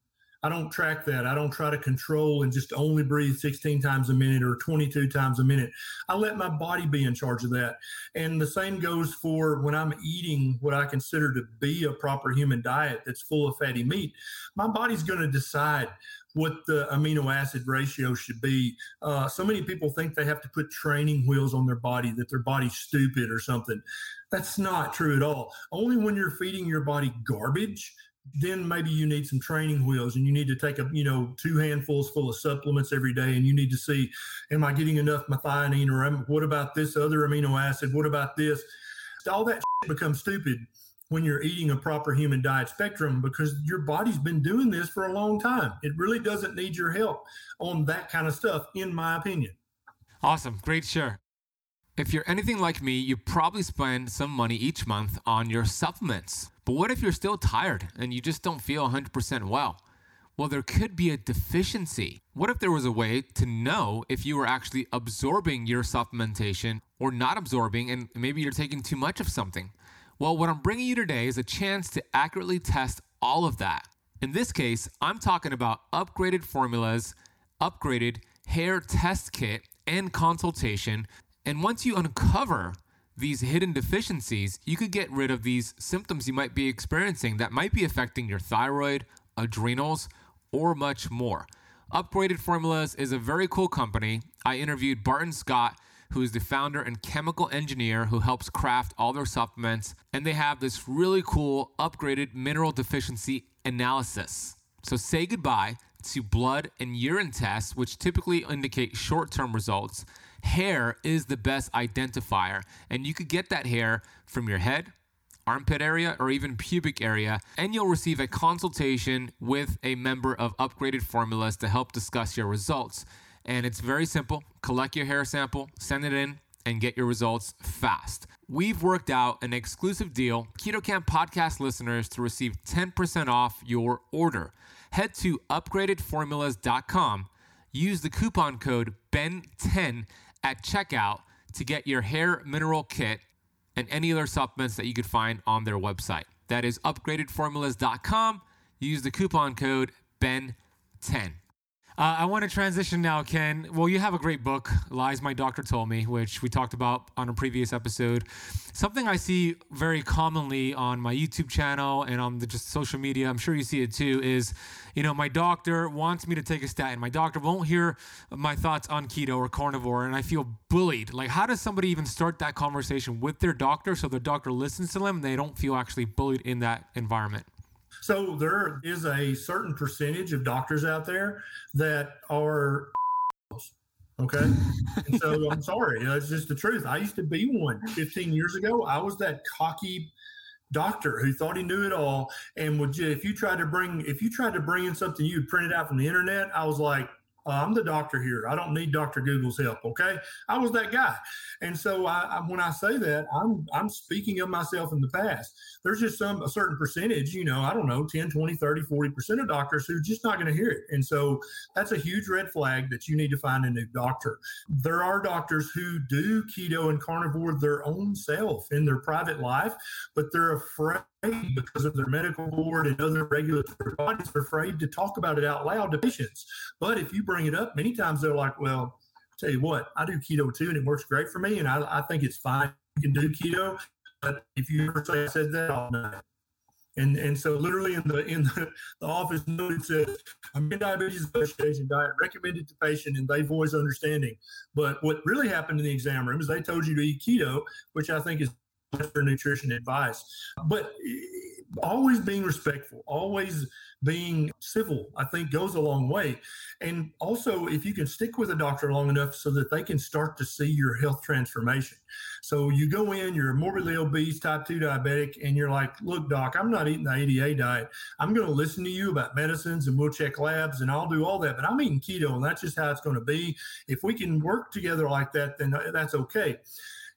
I don't track that. I don't try to control and just only breathe 16 times a minute or 22 times a minute. I let my body be in charge of that. And the same goes for when I'm eating what I consider to be a proper human diet that's full of fatty meat. My body's going to decide what the amino acid ratio should be. Uh, so many people think they have to put training wheels on their body, that their body's stupid or something. That's not true at all. Only when you're feeding your body garbage then maybe you need some training wheels and you need to take a you know two handfuls full of supplements every day and you need to see am i getting enough methionine or am, what about this other amino acid? What about this? All that becomes stupid when you're eating a proper human diet spectrum because your body's been doing this for a long time. It really doesn't need your help on that kind of stuff in my opinion. Awesome. Great share. If you're anything like me, you probably spend some money each month on your supplements. But what if you're still tired and you just don't feel 100% well? Well, there could be a deficiency. What if there was a way to know if you were actually absorbing your supplementation or not absorbing, and maybe you're taking too much of something? Well, what I'm bringing you today is a chance to accurately test all of that. In this case, I'm talking about upgraded formulas, upgraded hair test kit, and consultation and once you uncover these hidden deficiencies, you could get rid of these symptoms you might be experiencing that might be affecting your thyroid, adrenals, or much more. Upgraded Formulas is a very cool company. I interviewed Barton Scott, who is the founder and chemical engineer who helps craft all their supplements, and they have this really cool upgraded mineral deficiency analysis. So say goodbye to blood and urine tests, which typically indicate short term results hair is the best identifier. And you could get that hair from your head, armpit area, or even pubic area. And you'll receive a consultation with a member of Upgraded Formulas to help discuss your results. And it's very simple collect your hair sample, send it in, and get your results fast. We've worked out an exclusive deal, Keto Kamp podcast listeners, to receive 10% off your order. Head to upgradedformulas.com, use the coupon code BEN10 at checkout to get your hair mineral kit and any other supplements that you could find on their website. That is upgradedformulas.com. Use the coupon code BEN10. Uh, I want to transition now, Ken. Well, you have a great book, Lies My Doctor Told Me, which we talked about on a previous episode. Something I see very commonly on my YouTube channel and on the just social media, I'm sure you see it too, is you know, my doctor wants me to take a statin. My doctor won't hear my thoughts on keto or carnivore, and I feel bullied. Like, how does somebody even start that conversation with their doctor so the doctor listens to them and they don't feel actually bullied in that environment? So there is a certain percentage of doctors out there that are okay. and so I'm sorry, it's just the truth. I used to be one 15 years ago. I was that cocky doctor who thought he knew it all and would if you tried to bring if you tried to bring in something you would print it out from the internet, I was like, uh, I'm the doctor here. I don't need Dr. Google's help. Okay. I was that guy. And so I, I, when I say that, I'm, I'm speaking of myself in the past. There's just some, a certain percentage, you know, I don't know, 10, 20, 30, 40% of doctors who are just not going to hear it. And so that's a huge red flag that you need to find a new doctor. There are doctors who do keto and carnivore their own self in their private life, but they're afraid because of their medical board and other regulatory bodies are afraid to talk about it out loud to patients. But if you bring it up, many times they're like, well, tell you what, I do keto too, and it works great for me, and I, I think it's fine. You can do keto, but if you ever say I said that, I'll know. And and so literally in the in the, the office note it says i American Diabetes Association diet recommended to patient and they voice understanding. But what really happened in the exam room is they told you to eat keto, which I think is their nutrition advice. But eh, always being respectful, always being civil, I think goes a long way. And also, if you can stick with a doctor long enough so that they can start to see your health transformation. So you go in, you're morbidly obese, type 2 diabetic, and you're like, look, doc, I'm not eating the ADA diet. I'm going to listen to you about medicines and we'll check labs and I'll do all that. But I'm eating keto and that's just how it's going to be. If we can work together like that, then uh, that's okay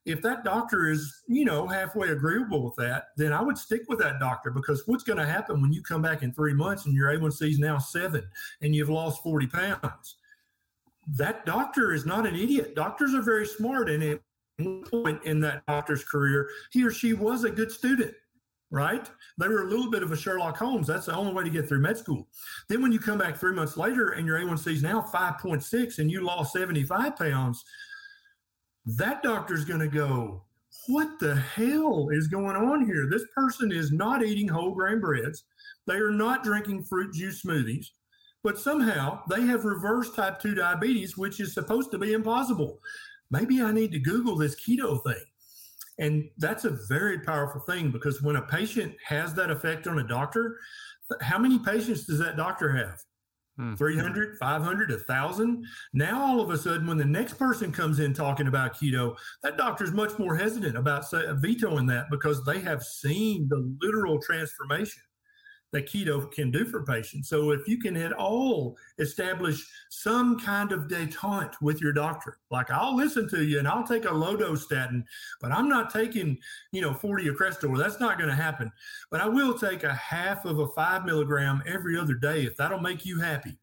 if that doctor is, you know, halfway agreeable with that, then I would stick with that doctor because what's going to happen when you come back in three months and your A1C is now seven and you've lost 40 pounds? That doctor is not an idiot. Doctors are very smart. And at one point in that doctor's career, he or she was a good student right? They were a little bit of a Sherlock Holmes. That's the only way to get through med school. Then when you come back three months later and your A1C is now 5.6 and you lost 75 pounds, that doctor's going to go, what the hell is going on here? This person is not eating whole grain breads. They are not drinking fruit juice smoothies, but somehow they have reversed type 2 diabetes, which is supposed to be impossible. Maybe I need to Google this keto thing. And that's a very powerful thing because when a patient has that effect on a doctor, how many patients does that doctor have? Hmm. 300, 500, 1,000. Now, all of a sudden, when the next person comes in talking about keto, that doctor is much more hesitant about vetoing that because they have seen the literal transformation that keto can do for patients. So if you can at all establish some kind of detente with your doctor, like I'll listen to you and I'll take a low dose statin, but I'm not taking, you know, 40 of Crestor. That's not going to happen. But I will take a half of a five milligram every other day if that'll make you happy.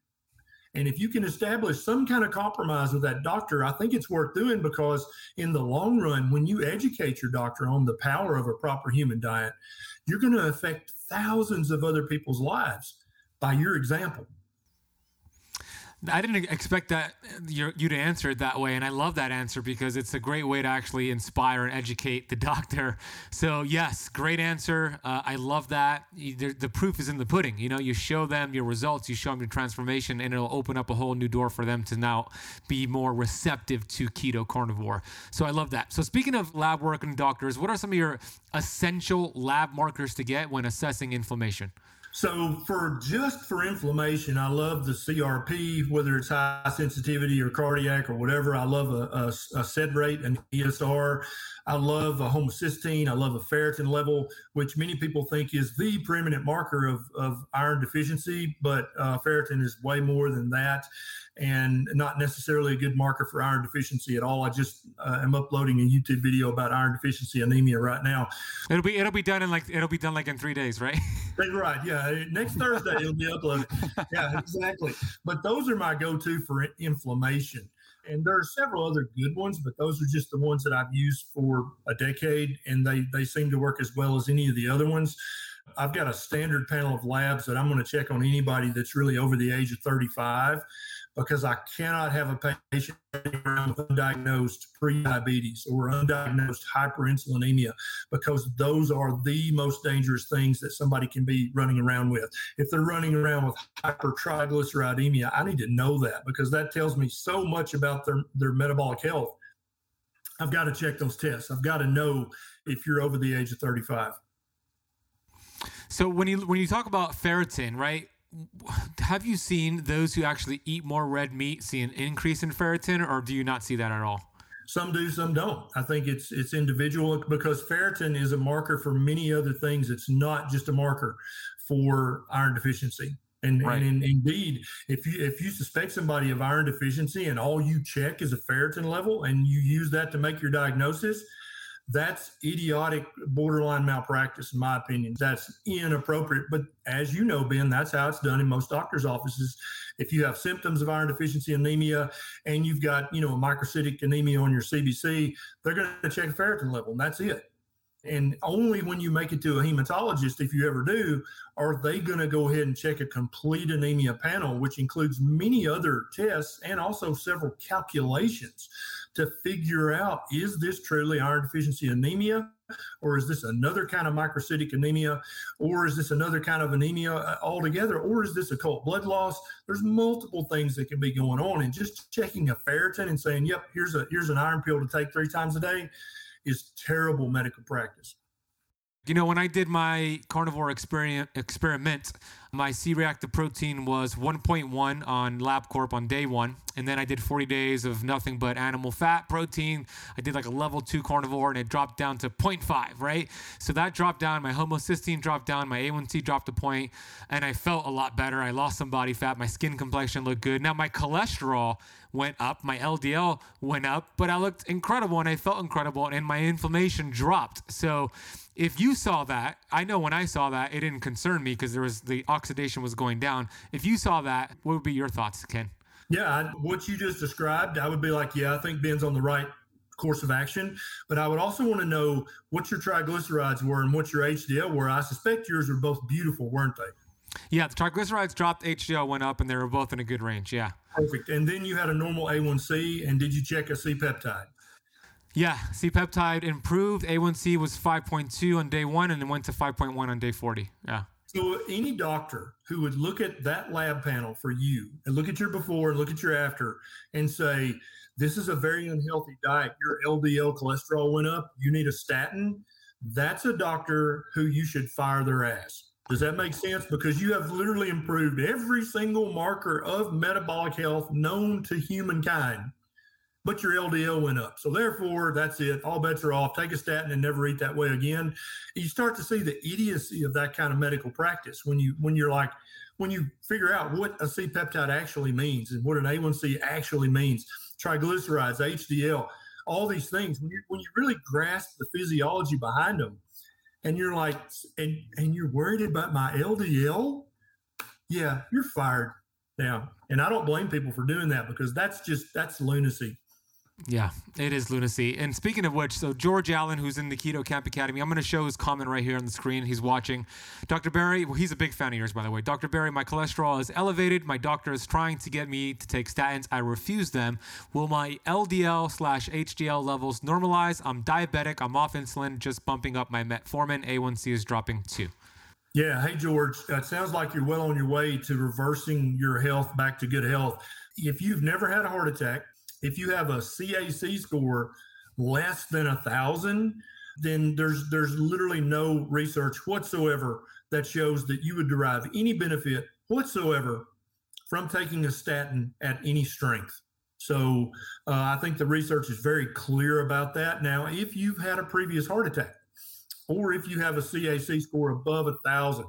And if you can establish some kind of compromise with that doctor, I think it's worth doing because in the long run, when you educate your doctor on the power of a proper human diet, you're going to affect thousands of other people's lives by your example. I didn't expect that you to answer it that way, and I love that answer because it's a great way to actually inspire and educate the doctor. So yes, great answer. Uh, I love that. The, the proof is in the pudding. You know, you show them your results, you show them your transformation, and it'll open up a whole new door for them to now be more receptive to keto carnivore. So I love that. So speaking of lab work and doctors, what are some of your essential lab markers to get when assessing inflammation? So for just for inflammation, I love the CRP, whether it's high sensitivity or cardiac or whatever. I love a, a, a SED rate, an ESR. I love a homocysteine. I love a ferritin level, which many people think is the preeminent marker of, of iron deficiency, but uh, ferritin is way more than that and not necessarily a good marker for iron deficiency at all. I just uh, am uploading a YouTube video about iron deficiency anemia right now. It'll be it'll be done in like it'll be done like in three days, right? right. Yeah. Next Thursday it'll be uploaded. Yeah, exactly. But those are my go-to for inflammation. And there are several other good ones, but those are just the ones that I've used for a decade, and they they seem to work as well as any of the other ones. I've got a standard panel of labs that I'm going to check on anybody that's really over the age of 35 because I cannot have a patient with undiagnosed prediabetes or undiagnosed hyperinsulinemia because those are the most dangerous things that somebody can be running around with. If they're running around with hypertriglyceridemia, I need to know that because that tells me so much about their, their metabolic health. I've got to check those tests. I've got to know if you're over the age of 35. So when you when you talk about ferritin, right? have you seen those who actually eat more red meat see an increase in ferritin, or do you not see that at all? Some do, some don't. I think it's it's individual because ferritin is a marker for many other things. It's not just a marker for iron deficiency. And, right. and in, indeed, if you if you suspect somebody of iron deficiency and all you check is a ferritin level and you use that to make your diagnosis, that's idiotic, borderline malpractice, in my opinion. That's inappropriate. But as you know, Ben, that's how it's done in most doctors' offices. If you have symptoms of iron deficiency anemia and you've got, you know, a microcytic anemia on your CBC, they're going to check ferritin level, and that's it. And only when you make it to a hematologist, if you ever do, are they going to go ahead and check a complete anemia panel, which includes many other tests and also several calculations to figure out is this truly iron deficiency anemia? Or is this another kind of microcytic anemia? Or is this another kind of anemia uh, altogether? Or is this occult blood loss? There's multiple things that can be going on. And just checking a ferritin and saying, yep, here's a here's an iron pill to take three times a day is terrible medical practice. You know, when I did my carnivore experiment, my C reactive protein was 1.1 on LabCorp on day one. And then I did 40 days of nothing but animal fat protein. I did like a level two carnivore and it dropped down to 0.5, right? So that dropped down. My homocysteine dropped down. My A1C dropped a point, and I felt a lot better. I lost some body fat. My skin complexion looked good. Now my cholesterol went up, my LDL went up, but I looked incredible and I felt incredible, and my inflammation dropped. So if you saw that, I know when I saw that, it didn't concern me because there was the oxidation was going down. If you saw that, what would be your thoughts, Ken? Yeah, what you just described, I would be like, yeah, I think Ben's on the right course of action. But I would also want to know what your triglycerides were and what your HDL were. I suspect yours were both beautiful, weren't they? Yeah, the triglycerides dropped, HDL went up, and they were both in a good range. Yeah. Perfect. And then you had a normal A1C, and did you check a C peptide? Yeah, C peptide improved. A1C was 5.2 on day one and then went to 5.1 on day 40. Yeah. So any doctor who would look at that lab panel for you and look at your before and look at your after and say, this is a very unhealthy diet. Your LDL cholesterol went up. You need a statin. That's a doctor who you should fire their ass. Does that make sense? Because you have literally improved every single marker of metabolic health known to humankind but your LDL went up. So therefore, that's it. All bets are off. Take a statin and never eat that way again. You start to see the idiocy of that kind of medical practice when you when you're like when you figure out what a C peptide actually means and what an A1C actually means, triglycerides, HDL, all these things. When you when you really grasp the physiology behind them, and you're like, and and you're worried about my LDL, yeah, you're fired now. And I don't blame people for doing that because that's just that's lunacy. Yeah, it is lunacy. And speaking of which, so George Allen, who's in the Keto Kamp Academy, I'm going to show his comment right here on the screen. He's watching. Dr. Berry, well, he's a big fan of yours, by the way. Dr. Berry, my cholesterol is elevated. My doctor is trying to get me to take statins. I refuse them. Will my LDL slash HDL levels normalize? I'm diabetic. I'm off insulin, just bumping up my metformin. A1C is dropping too. Yeah. Hey, George, uh, it sounds like you're well on your way to reversing your health back to good health. If you've never had a heart attack, if you have a CAC score less than a thousand, then there's there's literally no research whatsoever that shows that you would derive any benefit whatsoever from taking a statin at any strength. So uh, I think the research is very clear about that. Now, if you've had a previous heart attack, or if you have a CAC score above a thousand,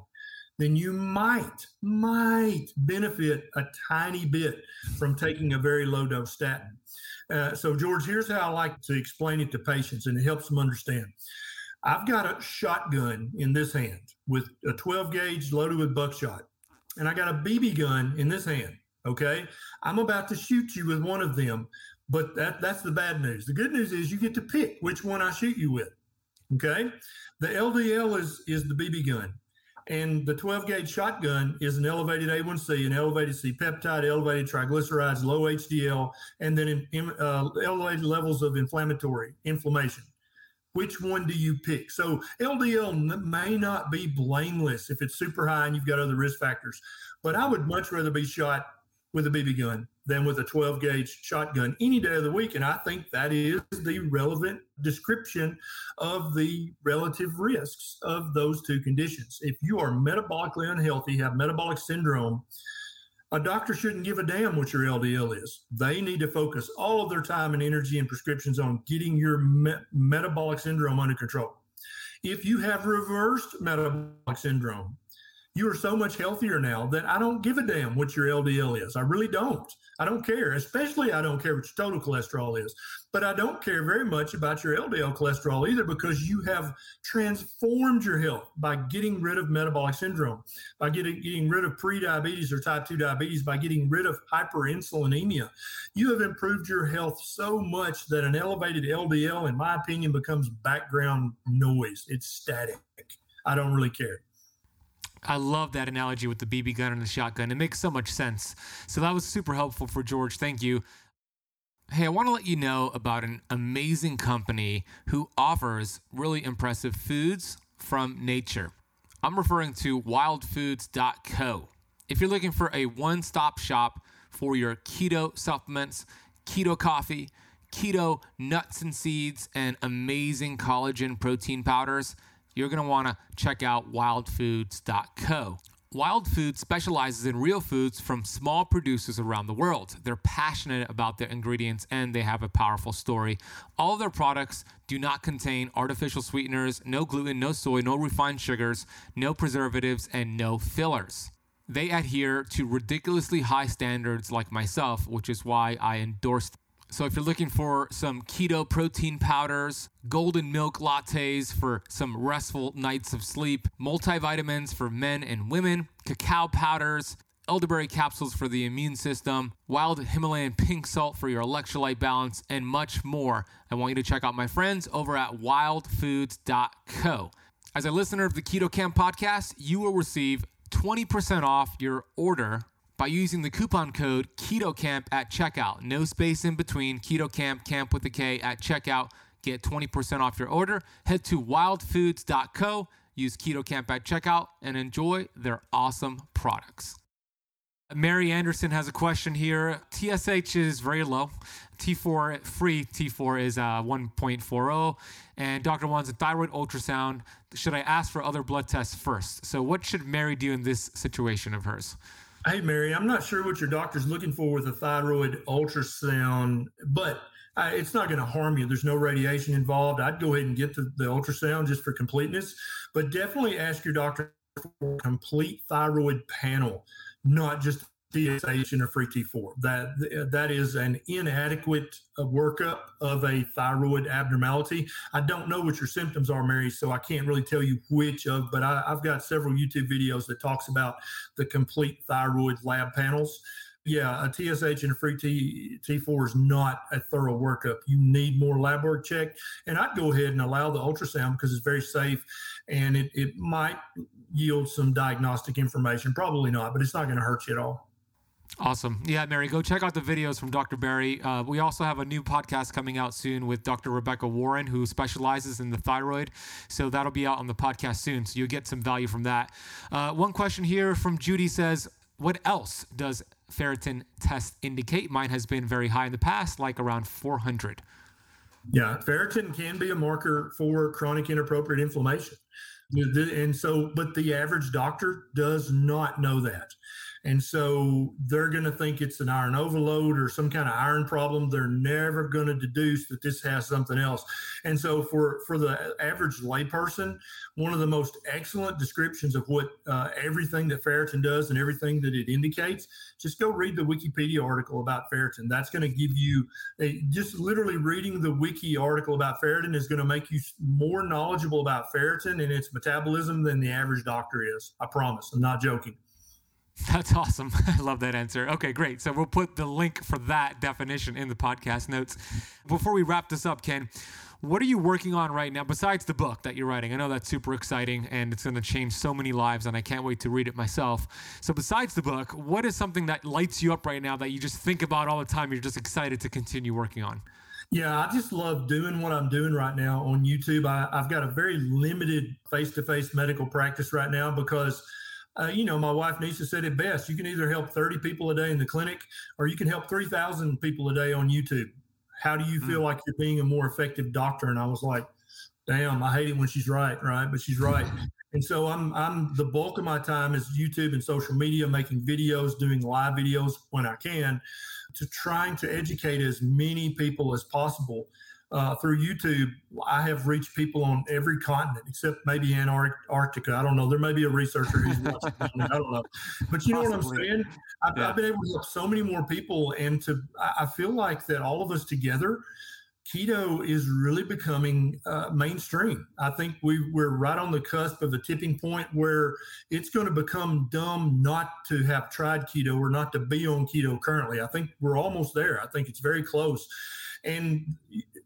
then you might might benefit a tiny bit from taking a very low dose statin. Uh, so, George, here's how I like to explain it to patients, and it helps them understand. I've got a shotgun in this hand with a 12 gauge loaded with buckshot, and I got a BB gun in this hand. Okay, I'm about to shoot you with one of them, but that that's the bad news. The good news is you get to pick which one I shoot you with. Okay, the LDL is is the BB gun. And the 12 gauge shotgun is an elevated A1C, an elevated C peptide, elevated triglycerides, low HDL, and then in, uh, elevated levels of inflammatory inflammation. Which one do you pick? So LDL may not be blameless if it's super high and you've got other risk factors, but I would much rather be shot with a BB gun than with a 12 gauge shotgun any day of the week. And I think that is the relevant description of the relative risks of those two conditions. If you are metabolically unhealthy, have metabolic syndrome, a doctor shouldn't give a damn what your LDL is. They need to focus all of their time and energy and prescriptions on getting your me- metabolic syndrome under control. If you have reversed metabolic syndrome, you are so much healthier now that I don't give a damn what your LDL is. I really don't. I don't care. Especially, I don't care what your total cholesterol is. But I don't care very much about your LDL cholesterol either because you have transformed your health by getting rid of metabolic syndrome, by getting, getting rid of prediabetes or type 2 diabetes, by getting rid of hyperinsulinemia. You have improved your health so much that an elevated LDL, in my opinion, becomes background noise. It's static. I don't really care. I love that analogy with the BB gun and the shotgun. It makes so much sense. So that was super helpful for George. Thank you. Hey, I want to let you know about an amazing company who offers really impressive foods from nature. I'm referring to wildfoods.co. If you're looking for a one stop shop for your keto supplements, keto coffee, keto nuts and seeds and amazing collagen protein powders, you're going to want to check out wildfoods.co. Wild Foods specializes in real foods from small producers around the world. They're passionate about their ingredients and they have a powerful story. All their products do not contain artificial sweeteners, no gluten, no soy, no refined sugars, no preservatives, and no fillers. They adhere to ridiculously high standards like myself, which is why I endorse them. So if you're looking for some keto protein powders, golden milk lattes for some restful nights of sleep, multivitamins for men and women, cacao powders, elderberry capsules for the immune system, wild Himalayan pink salt for your electrolyte balance, and much more, I want you to check out my friends over at wildfoods.co. As a listener of the Keto Kamp podcast, you will receive 20% off your order by using the coupon code KETOKAMP at checkout. No space in between. KETOKAMP, camp with a K at checkout. Get 20% off your order. Head to wildfoods.co, use KETOKAMP at checkout, and enjoy their awesome products. Mary Anderson has a question here. TSH is very low. T4 free T4 is uh, 1.40, and doctor wants a thyroid ultrasound. Should I ask for other blood tests first? So, what should Mary do in this situation of hers? Hey, Mary, I'm not sure what your doctor's looking for with a thyroid ultrasound, but uh, it's not going to harm you. There's no radiation involved. I'd go ahead and get the, the ultrasound just for completeness, but definitely ask your doctor for a complete thyroid panel, not just TSH and a free T4. That that is an inadequate uh, workup of a thyroid abnormality. I don't know what your symptoms are, Mary, so I can't really tell you which of. But I, have got several YouTube videos that talks about the complete thyroid lab panels. Yeah, a TSH and a free T, T4 is not a thorough workup. You need more lab work checked. And I'd go ahead and allow the ultrasound because it's very safe and it, it might yield some diagnostic information. Probably not, but it's not going to hurt you at all. Awesome. Yeah, Mary, go check out the videos from Dr. Berry. Uh, we also have a new podcast coming out soon with Dr. Rebecca Warren, who specializes in the thyroid. So that'll be out on the podcast soon. So you'll get some value from that. Uh, one question here from Judy says, What else does ferritin test indicate? Mine has been very high in the past, like around 400. Yeah, ferritin can be a marker for chronic inappropriate inflammation. And so, but the average doctor does not know that. And so they're going to think it's an iron overload or some kind of iron problem. They're never going to deduce that this has something else. And so for, for the average layperson, one of the most excellent descriptions of what uh, everything that ferritin does and everything that it indicates, just go read the Wikipedia article about ferritin. That's going to give you a, just literally reading the wiki article about ferritin is going to make you more knowledgeable about ferritin and its metabolism than the average doctor is. I promise. I'm not joking. That's awesome. I love that answer. Okay, great. So we'll put the link for that definition in the podcast notes. Before we wrap this up, Ken, what are you working on right now besides the book that you're writing? I know that's super exciting and it's going to change so many lives, and I can't wait to read it myself. So, besides the book, what is something that lights you up right now that you just think about all the time? You're just excited to continue working on? Yeah, I just love doing what I'm doing right now on YouTube. I, I've got a very limited face to face medical practice right now because uh, you know, my wife Neisha said it best. You can either help 30 people a day in the clinic or you can help 3,000 people a day on YouTube. How do you feel mm. like you're being a more effective doctor? And I was like, damn, I hate it when she's right, right? But she's right. and so I'm, I'm the bulk of my time is YouTube and social media, making videos, doing live videos when I can to trying to educate as many people as possible uh, through YouTube, I have reached people on every continent except maybe Antarctica. I don't know. There may be a researcher who's watching. I don't know. But you know what I'm saying? I've, yeah. I've, been able to help so many more people, and to I feel like that all of us together, keto is really becoming uh, mainstream. I think we we're right on the cusp of a tipping point where it's going to become dumb not to have tried keto or not to be on keto currently. I think we're almost there. I think it's very close. And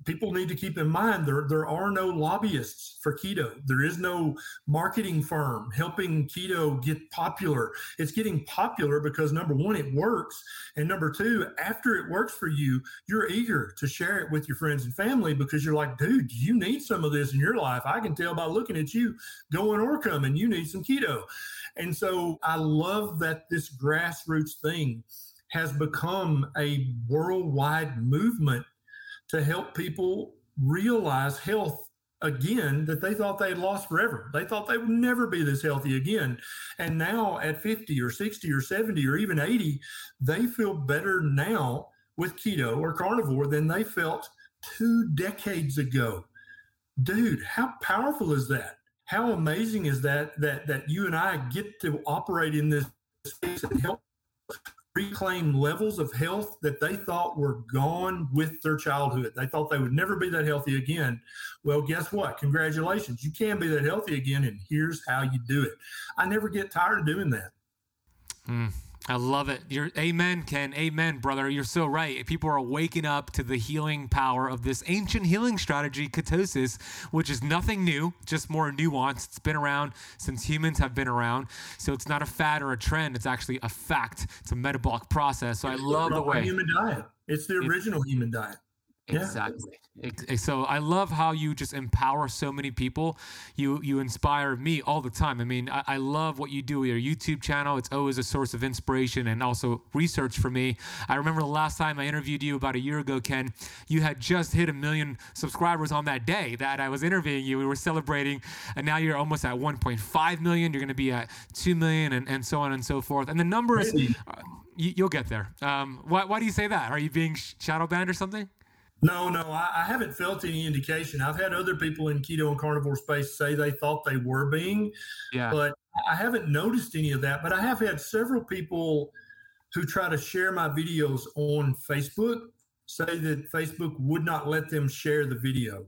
people need to keep in mind there, there are no lobbyists for keto. There is no marketing firm helping keto get popular. It's getting popular because number one, it works. And number two, after it works for you, you're eager to share it with your friends and family because you're like, dude, you need some of this in your life. I can tell by looking at you going or coming, you need some keto. And so I love that this grassroots thing has become a worldwide movement to help people realize health again that they thought they had lost forever. They thought they would never be this healthy again. And now at 50 or 60 or 70 or even 80, they feel better now with keto or carnivore than they felt two decades ago. Dude, how powerful is that? How amazing is that that that you and I get to operate in this space and help reclaim levels of health that they thought were gone with their childhood. They thought they would never be that healthy again. Well, guess what? Congratulations. You can be that healthy again, and here's how you do it. I never get tired of doing that. Mm. I love it. You're amen, Ken. Amen, brother. You're so right. People are waking up to the healing power of this ancient healing strategy, ketosis, which is nothing new, just more nuanced. It's been around since humans have been around. So it's not a fad or a trend. It's actually a fact. It's a metabolic process. So I love the way. Human diet. It's the original it's, human diet. Exactly. Yeah. So I love how you just empower so many people. You you inspire me all the time. I mean, I, I, love what you do with your YouTube channel. It's always a source of inspiration and also research for me. I remember the last time I interviewed you about a year ago, Ken. You had just hit a million subscribers on that day that I was interviewing you. We were celebrating, and now you're almost at 1.5 million. You're going to be at 2 million, and, and so on and so forth. And the numbers, uh, you, will get there. Um, why, why do you say that? Are you being shadow banned or something? No, no, I, I, haven't felt any indication. I've had other people in keto and carnivore space say they thought they were being, yeah. but I haven't noticed any of that. But I have had several people who try to share my videos on Facebook say that Facebook would not let them share the video.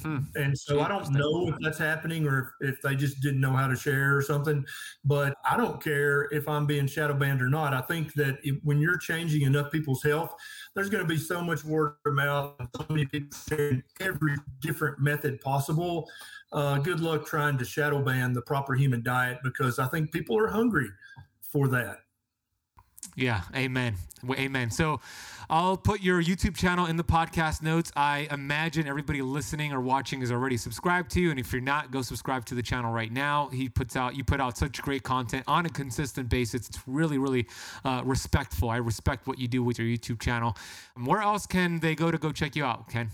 Hmm. And so I don't know if that's happening or if, they just didn't know how to share or something. But I don't care if I'm being shadow banned or not. I think that if, when you're changing enough people's health, there's going to be so much word of mouth and so many people sharing every different method possible. Uh, good luck trying to shadow ban the proper human diet because I think people are hungry for that. Yeah, amen. Amen. So I'll put your YouTube channel in the podcast notes. I imagine everybody listening or watching is already subscribed to you. And if you're not, go subscribe to the channel right now. He puts out, you put out such great content on a consistent basis. It's really, really uh, respectful. I respect what you do with your YouTube channel. Where else can they go to go check you out, Ken?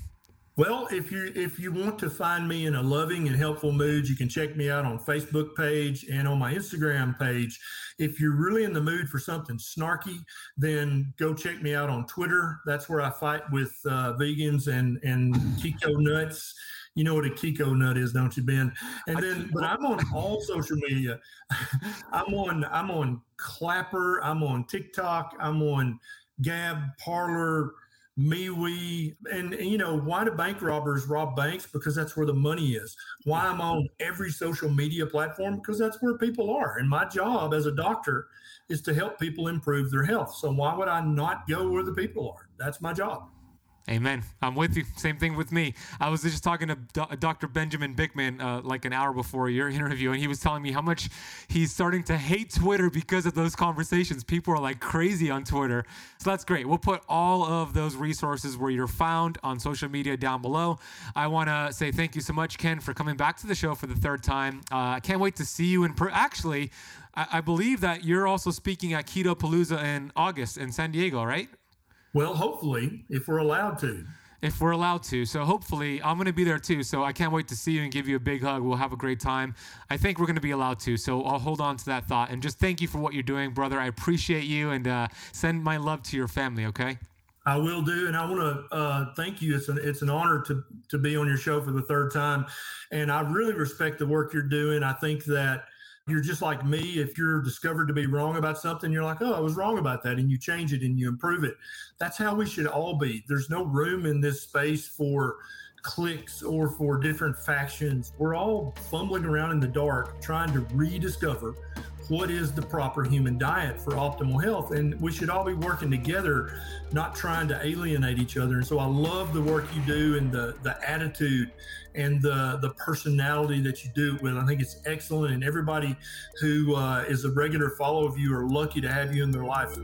Well, if you if you want to find me in a loving and helpful mood, you can check me out on Facebook page and on my Instagram page. If you're really in the mood for something snarky, then go check me out on Twitter. That's where I fight with uh, vegans and and Kiko nuts. You know what a Kiko nut is, don't you, Ben? And then, but I'm on all social media. I'm on I'm on Clapper. I'm on TikTok. I'm on Gab, Parler MeWe, and, and, you know why do bank robbers rob banks? Because that's where the money is. Why I'm on every social media platform? Because that's where people are. And my job as a doctor is to help people improve their health. So why would I not go where the people are? That's my job. Amen. I'm with you. Same thing with me. I was just talking to Dr. Benjamin Bikman uh, like an hour before your interview, and he was telling me how much he's starting to hate Twitter because of those conversations. People are like crazy on Twitter. So that's great. We'll put all of those resources where you're found on social media down below. I want to say thank you so much, Ken, for coming back to the show for the third time. Uh, I can't wait to see you in per- Actually, I-, I believe that you're also speaking at Keto Palooza in August in San Diego, right? Well, hopefully, if we're allowed to. If we're allowed to. So hopefully, I'm going to be there too. So I can't wait to see you and give you a big hug. We'll have a great time. I think we're going to be allowed to. So I'll hold on to that thought. And just thank you for what you're doing, brother. I appreciate you and uh, send my love to your family, okay? I will do, and I want to uh, thank you. It's an it's an honor to to be on your show for the third time, and I really respect the work you're doing. I think that you're just like me. If you're discovered to be wrong about something, you're like, oh, I was wrong about that. And you change it and you improve it. That's how we should all be. There's no room in this space for cliques or for different factions. We're all fumbling around in the dark trying to rediscover what is the proper human diet for optimal health. And we should all be working together, not trying to alienate each other. And so I love the work you do and the, the attitude and the, the personality that you do it with. I think it's excellent. And everybody who uh, is a regular follower of you are lucky to have you in their life.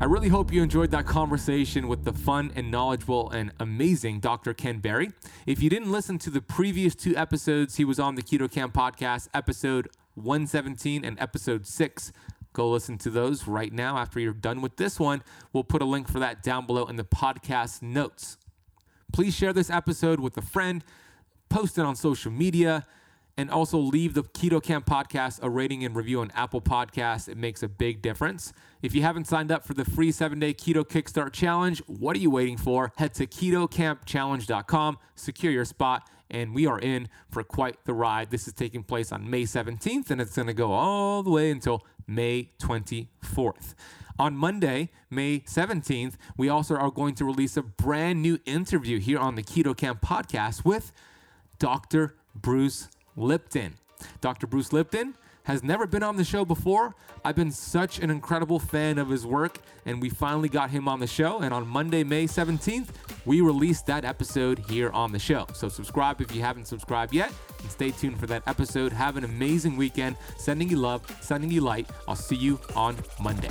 I really hope you enjoyed that conversation with the fun and knowledgeable and amazing Dr. Ken Berry. If you didn't listen to the previous two episodes, he was on the Keto Kamp podcast, episode 117 and episode 6 Go listen to those right now after you're done with this one. We'll put a link for that down below in the podcast notes. Please share this episode with a friend, post it on social media, and also leave the Keto Kamp podcast a rating and review on Apple Podcasts. It makes a big difference. If you haven't signed up for the free seven day Keto Kickstart Challenge, what are you waiting for? Head to ketokampchallenge.com, secure your spot, and we are in for quite the ride. This is taking place on May 17th, and it's going to go all the way until May 24th. On Monday, May 17th, we also are going to release a brand new interview here on the Keto Kamp podcast with Dr. Bruce Lipton. Dr. Bruce Lipton has never been on the show before. I've been such an incredible fan of his work, and we finally got him on the show. And on Monday, May 17th, we released that episode here on the show. So subscribe if you haven't subscribed yet, and stay tuned for that episode. Have an amazing weekend. Sending you love, sending you light. I'll see you on Monday.